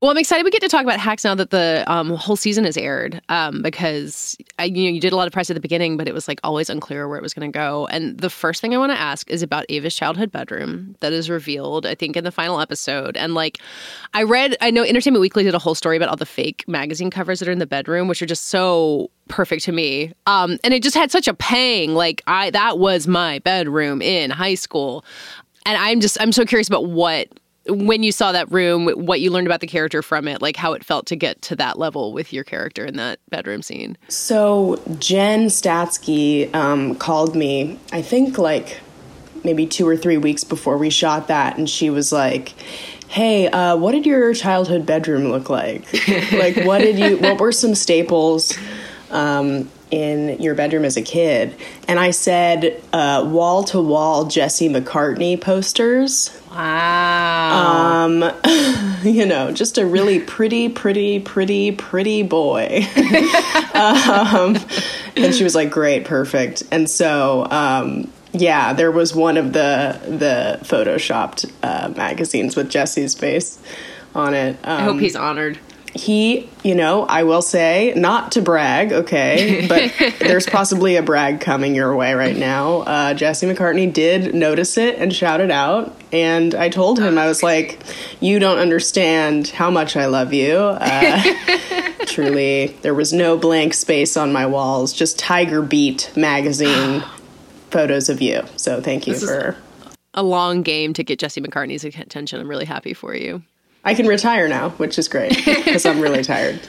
Well, I'm excited we get to talk about Hacks now that the um, whole season has aired um, because I, you know you did a lot of press at the beginning, but it was like always unclear where it was going to go. And the first thing I want to ask is about Ava's childhood bedroom that is revealed, I think, in the final episode. And like, I read, I know Entertainment Weekly did a whole story about all the fake magazine covers that are in the bedroom, which are just so perfect to me. Um, and it just had such a pang. Like I, that was my bedroom in high school, and I'm just, I'm so curious about what when you saw that room, what you learned about the character from it, like how it felt to get to that level with your character in that bedroom scene. So Jen Statsky um, called me, I think like maybe two or three weeks before we shot that, and she was like, "Hey, uh, what did your childhood bedroom look like? like, what did you? What were some staples?" Um, in your bedroom as a kid? And I said, wall to wall Jesse McCartney posters. Wow. Um, you know, just a really pretty, pretty, pretty, pretty boy. um, and she was like, great, perfect. And so, um, yeah, there was one of the the photoshopped uh, magazines with Jesse's face on it. I hope Um, he's honored. He, you know, I will say, not to brag, okay, but there's possibly a brag coming your way right now. Uh, Jesse McCartney did notice it and shout it out. And I told him, I was like, you don't understand how much I love you. Uh, truly, there was no blank space on my walls, just Tiger Beat magazine photos of you. So thank you This for. A long game to get Jesse McCartney's attention. I'm really happy for you. I can retire now, which is great because I'm really tired.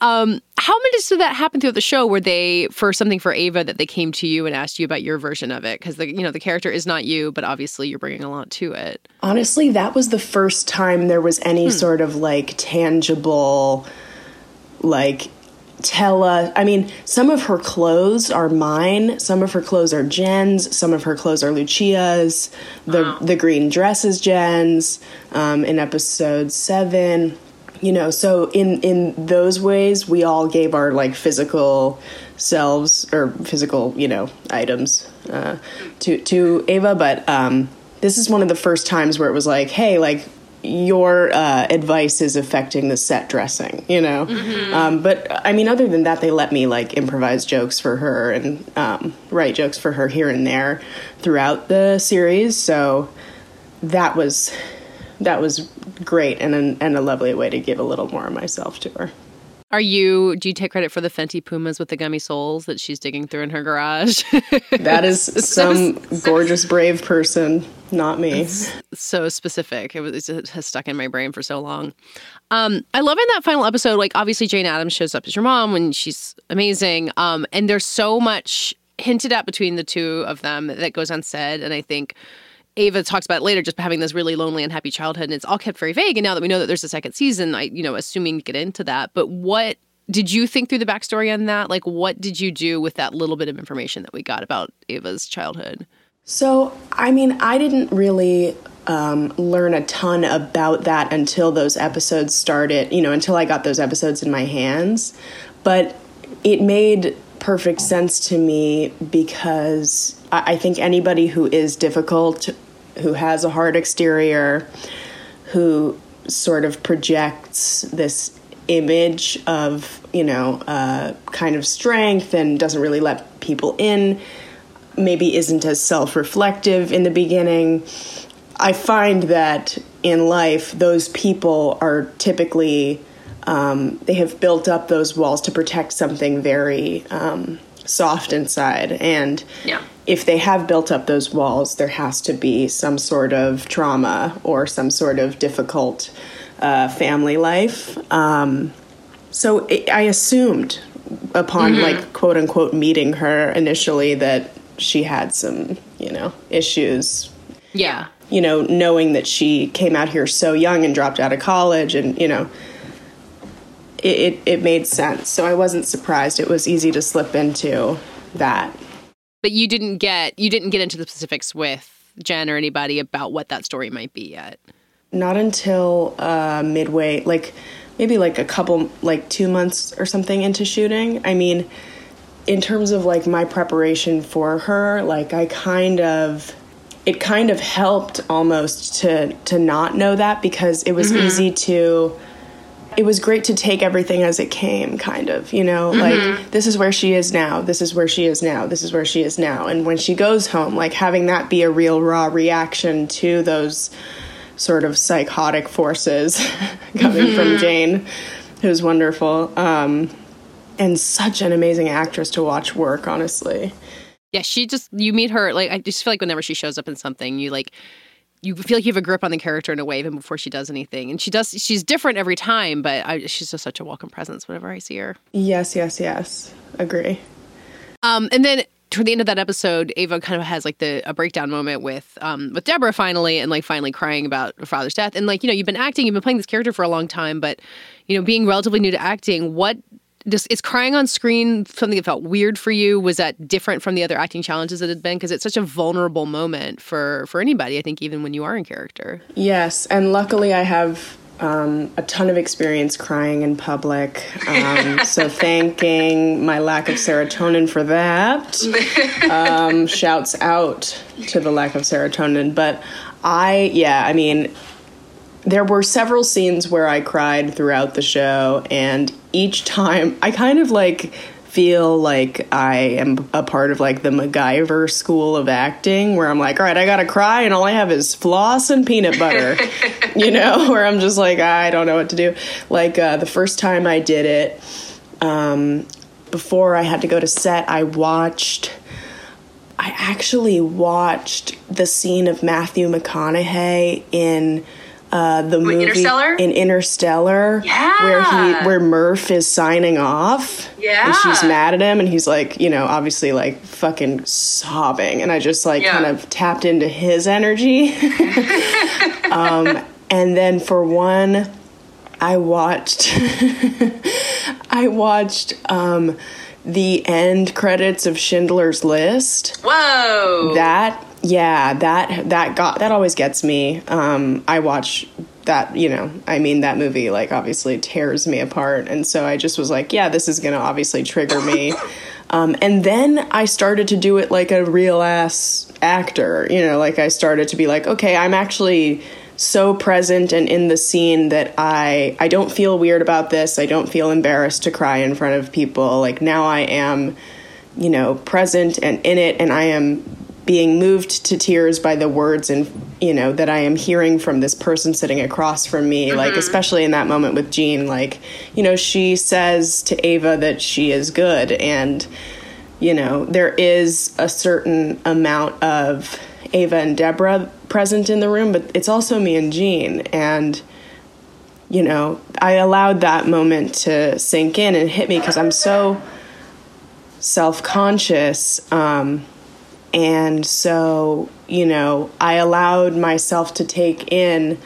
Um, how many did that happen throughout the show? Were they for something for Ava that they came to you and asked you about your version of it? Because the you know the character is not you, but obviously you're bringing a lot to it. Honestly, that was the first time there was any sort of like tangible, like, tell us. I mean, some of her clothes are mine. Some of her clothes are Jen's. Some of her clothes are Lucia's. The the green dress is Jen's. Um, in episode seven, you know. So in in those ways, we all gave our like physical selves or physical, you know, items uh, to to Ava. But um, this is one of the first times where it was like, hey, like your uh, advice is affecting the set dressing, you know. Um, but I mean, other than that, they let me like improvise jokes for her and um, write jokes for her here and there throughout the series. So that was that was great and and a lovely way to give a little more of myself to her. Are you? Do you take credit for the Fenty Pumas with the gummy soles that she's digging through in her garage? That is some gorgeous, brave person, not me. so specific. It was it has stuck in my brain for so long. Um, I love in that final episode. Like obviously Jane Adams shows up as your mom when she's amazing. Um, and there's so much hinted at between the two of them that goes unsaid. And I think Ava talks about later, just having this really lonely, unhappy childhood, and it's all kept very vague. And now that we know that there's a second season, I you know assuming you get into that. But what did you think through the backstory on that? Like, what did you do with that little bit of information that we got about Ava's childhood? So, I mean, I didn't really um, learn a ton about that until those episodes started, you know, until I got those episodes in my hands. But it made perfect sense to me because I, I think anybody who is difficult, who has a hard exterior, who sort of projects this image of, you know, uh, kind of strength and doesn't really let people in maybe isn't as self reflective in the beginning. I find that in life, those people are typically, um, they have built up those walls to protect something very um, soft inside. And Yeah. if they have built up those walls, there has to be some sort of trauma or some sort of difficult uh, family life. Um, so it, I assumed upon Mhm. like quote unquote meeting her initially that she had some, you know, issues. Yeah. You know, knowing that she came out here so young and dropped out of college and, you know, it, it, it made sense. So I wasn't surprised. It was easy to slip into that. But you didn't get you didn't get into the specifics with Jen or anybody about what that story might be yet. Not until uh, midway, like maybe like a couple, like two months or something into shooting. I mean, in terms of like my preparation for her, like I kind of, it kind of helped almost to to not know that because it was Mhm. easy to it was great to take everything as it came, kind of, you know, Mhm. like this is where she is now, this is where she is now, this is where she is now. And when she goes home, like having that be a real raw reaction to those sort of psychotic forces coming from Mhm. Jane, who's wonderful. Um, and such an amazing actress to watch work, honestly. Yeah, she just you meet her like I just feel like whenever she shows up in something, you like you feel like you have a grip on the character in a way even before she does anything. And she does she's different every time, but I, she's just such a welcome presence whenever I see her. Yes, yes, yes. Agree. Um, and then toward the end of that episode, Ava kind of has like the a breakdown moment with um with Deborah finally, and like finally crying about her father's death. And like you know, you've been acting, you've been playing this character for a long time, but you know, being relatively new to acting, what just is crying on screen something that felt weird for you? Was that different from the other acting challenges that had been? Because it's such a vulnerable moment for for anybody. I think even when you are in character. Yes, and luckily I have um, a ton of experience crying in public. Um, so thanking my lack of serotonin for that. Um, shouts out to the lack of serotonin. But I, yeah, I mean, there were several scenes where I cried throughout the show, and each time I kind of like feel like I am a part of like the MacGyver school of acting where I'm like, all right, I gotta cry, and all I have is floss and peanut butter, you know, where I'm just like, I don't know what to do. Like uh, the first time I did it, um, before I had to go to set, I watched. I actually watched the scene of Matthew McConaughey in uh, the movie Interstellar? in Interstellar, Yeah. where he where Murph is signing off, Yeah. and she's mad at him, and he's like, you know, obviously like fucking sobbing, and I just like Yeah. kind of tapped into his energy, um, and then for one, I watched, I watched um, the end credits of Schindler's List. Whoa. That yeah, that that got that always gets me. Um, I watch that, you know, I mean that movie like obviously tears me apart, and so I just was like, yeah, this is gonna obviously trigger me. Um, and then I started to do it like a real ass actor, you know, like I started to be like, okay, I'm actually so present and in the scene that I I don't feel weird about this. I don't feel embarrassed to cry in front of people. Like now I am, you know, present and in it and I am being moved to tears by the words and you know that I am hearing from this person sitting across from me like Mhm. especially in that moment with Jean like you know she says to Ava that she is good and you know there is a certain amount of Ava and Deborah present in the room but it's also me and Jean and you know I allowed that moment to sink in and hit me because I'm so self-conscious um and so, you know, I allowed myself to take in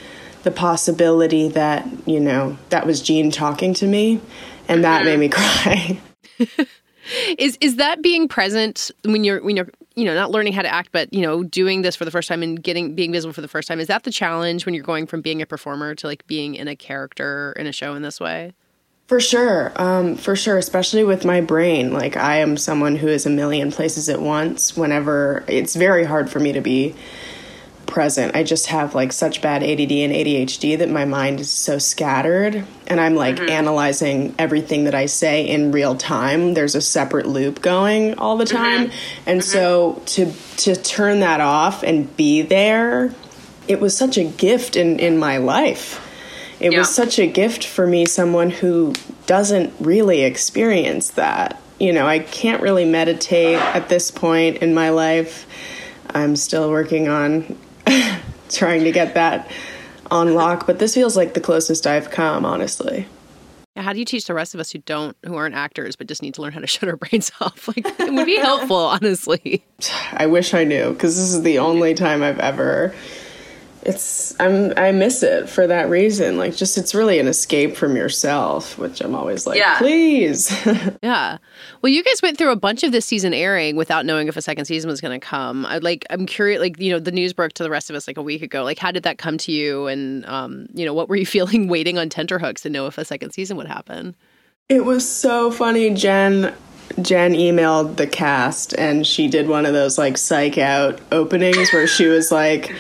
the possibility that, you know, that was Jean talking to me, and that made me mm-hmm. cry. Is is that being present when you're when you're you know not learning how to act, but you know doing this for the first time and getting being visible for the first time? Is that the challenge when you're going from being a performer to like being in a character in a show in this way? For sure. Um, for sure, especially with my brain. Like, I am someone who is a million places at once. Whenever it's very hard for me to be present. I just have like such bad ADD and ADHD that my mind is so scattered and I'm like mm-hmm. analyzing everything that I say in real time. There's a separate loop going all the mm-hmm. time. And mm-hmm. so to to turn that off and be there, it was such a gift in in my life. It was such a gift for me someone who doesn't really experience that. You know, I can't really meditate at this point in my life. I'm still working on trying to get that on lock, but this feels like the closest I've come, honestly. Yeah, how do you teach the rest of us who don't, who aren't actors, but just need to learn how to shut our brains off? Like, it would be helpful, honestly. I wish I knew because this is the only time I've ever. It's I'm I miss it for that reason. Like, just it's really an escape from yourself, which I'm always like, Yeah. please. Yeah. Well, you guys went through a bunch of this season airing without knowing if a second season was going to come. I like I'm curious like you know the news broke to the rest of us like a week ago. Like how did that come to you and um you know what were you feeling waiting on tenterhooks to know if a second season would happen? It was so funny. Jen Jen emailed the cast and she did one of those like psych out openings where she was like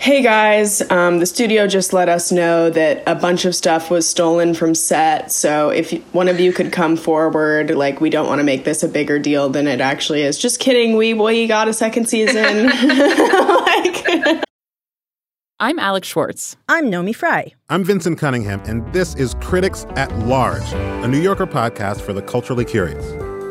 Hey guys, um, the studio just let us know that a bunch of stuff was stolen from set. So if one of you could come forward, like we don't want to make this a bigger deal than it actually is. Just kidding, we we got a second season. I'm Alex Schwartz. I'm Naomi Fry. I'm Vinson Cunningham, and this is Critics at Large, a New Yorker podcast for the culturally curious.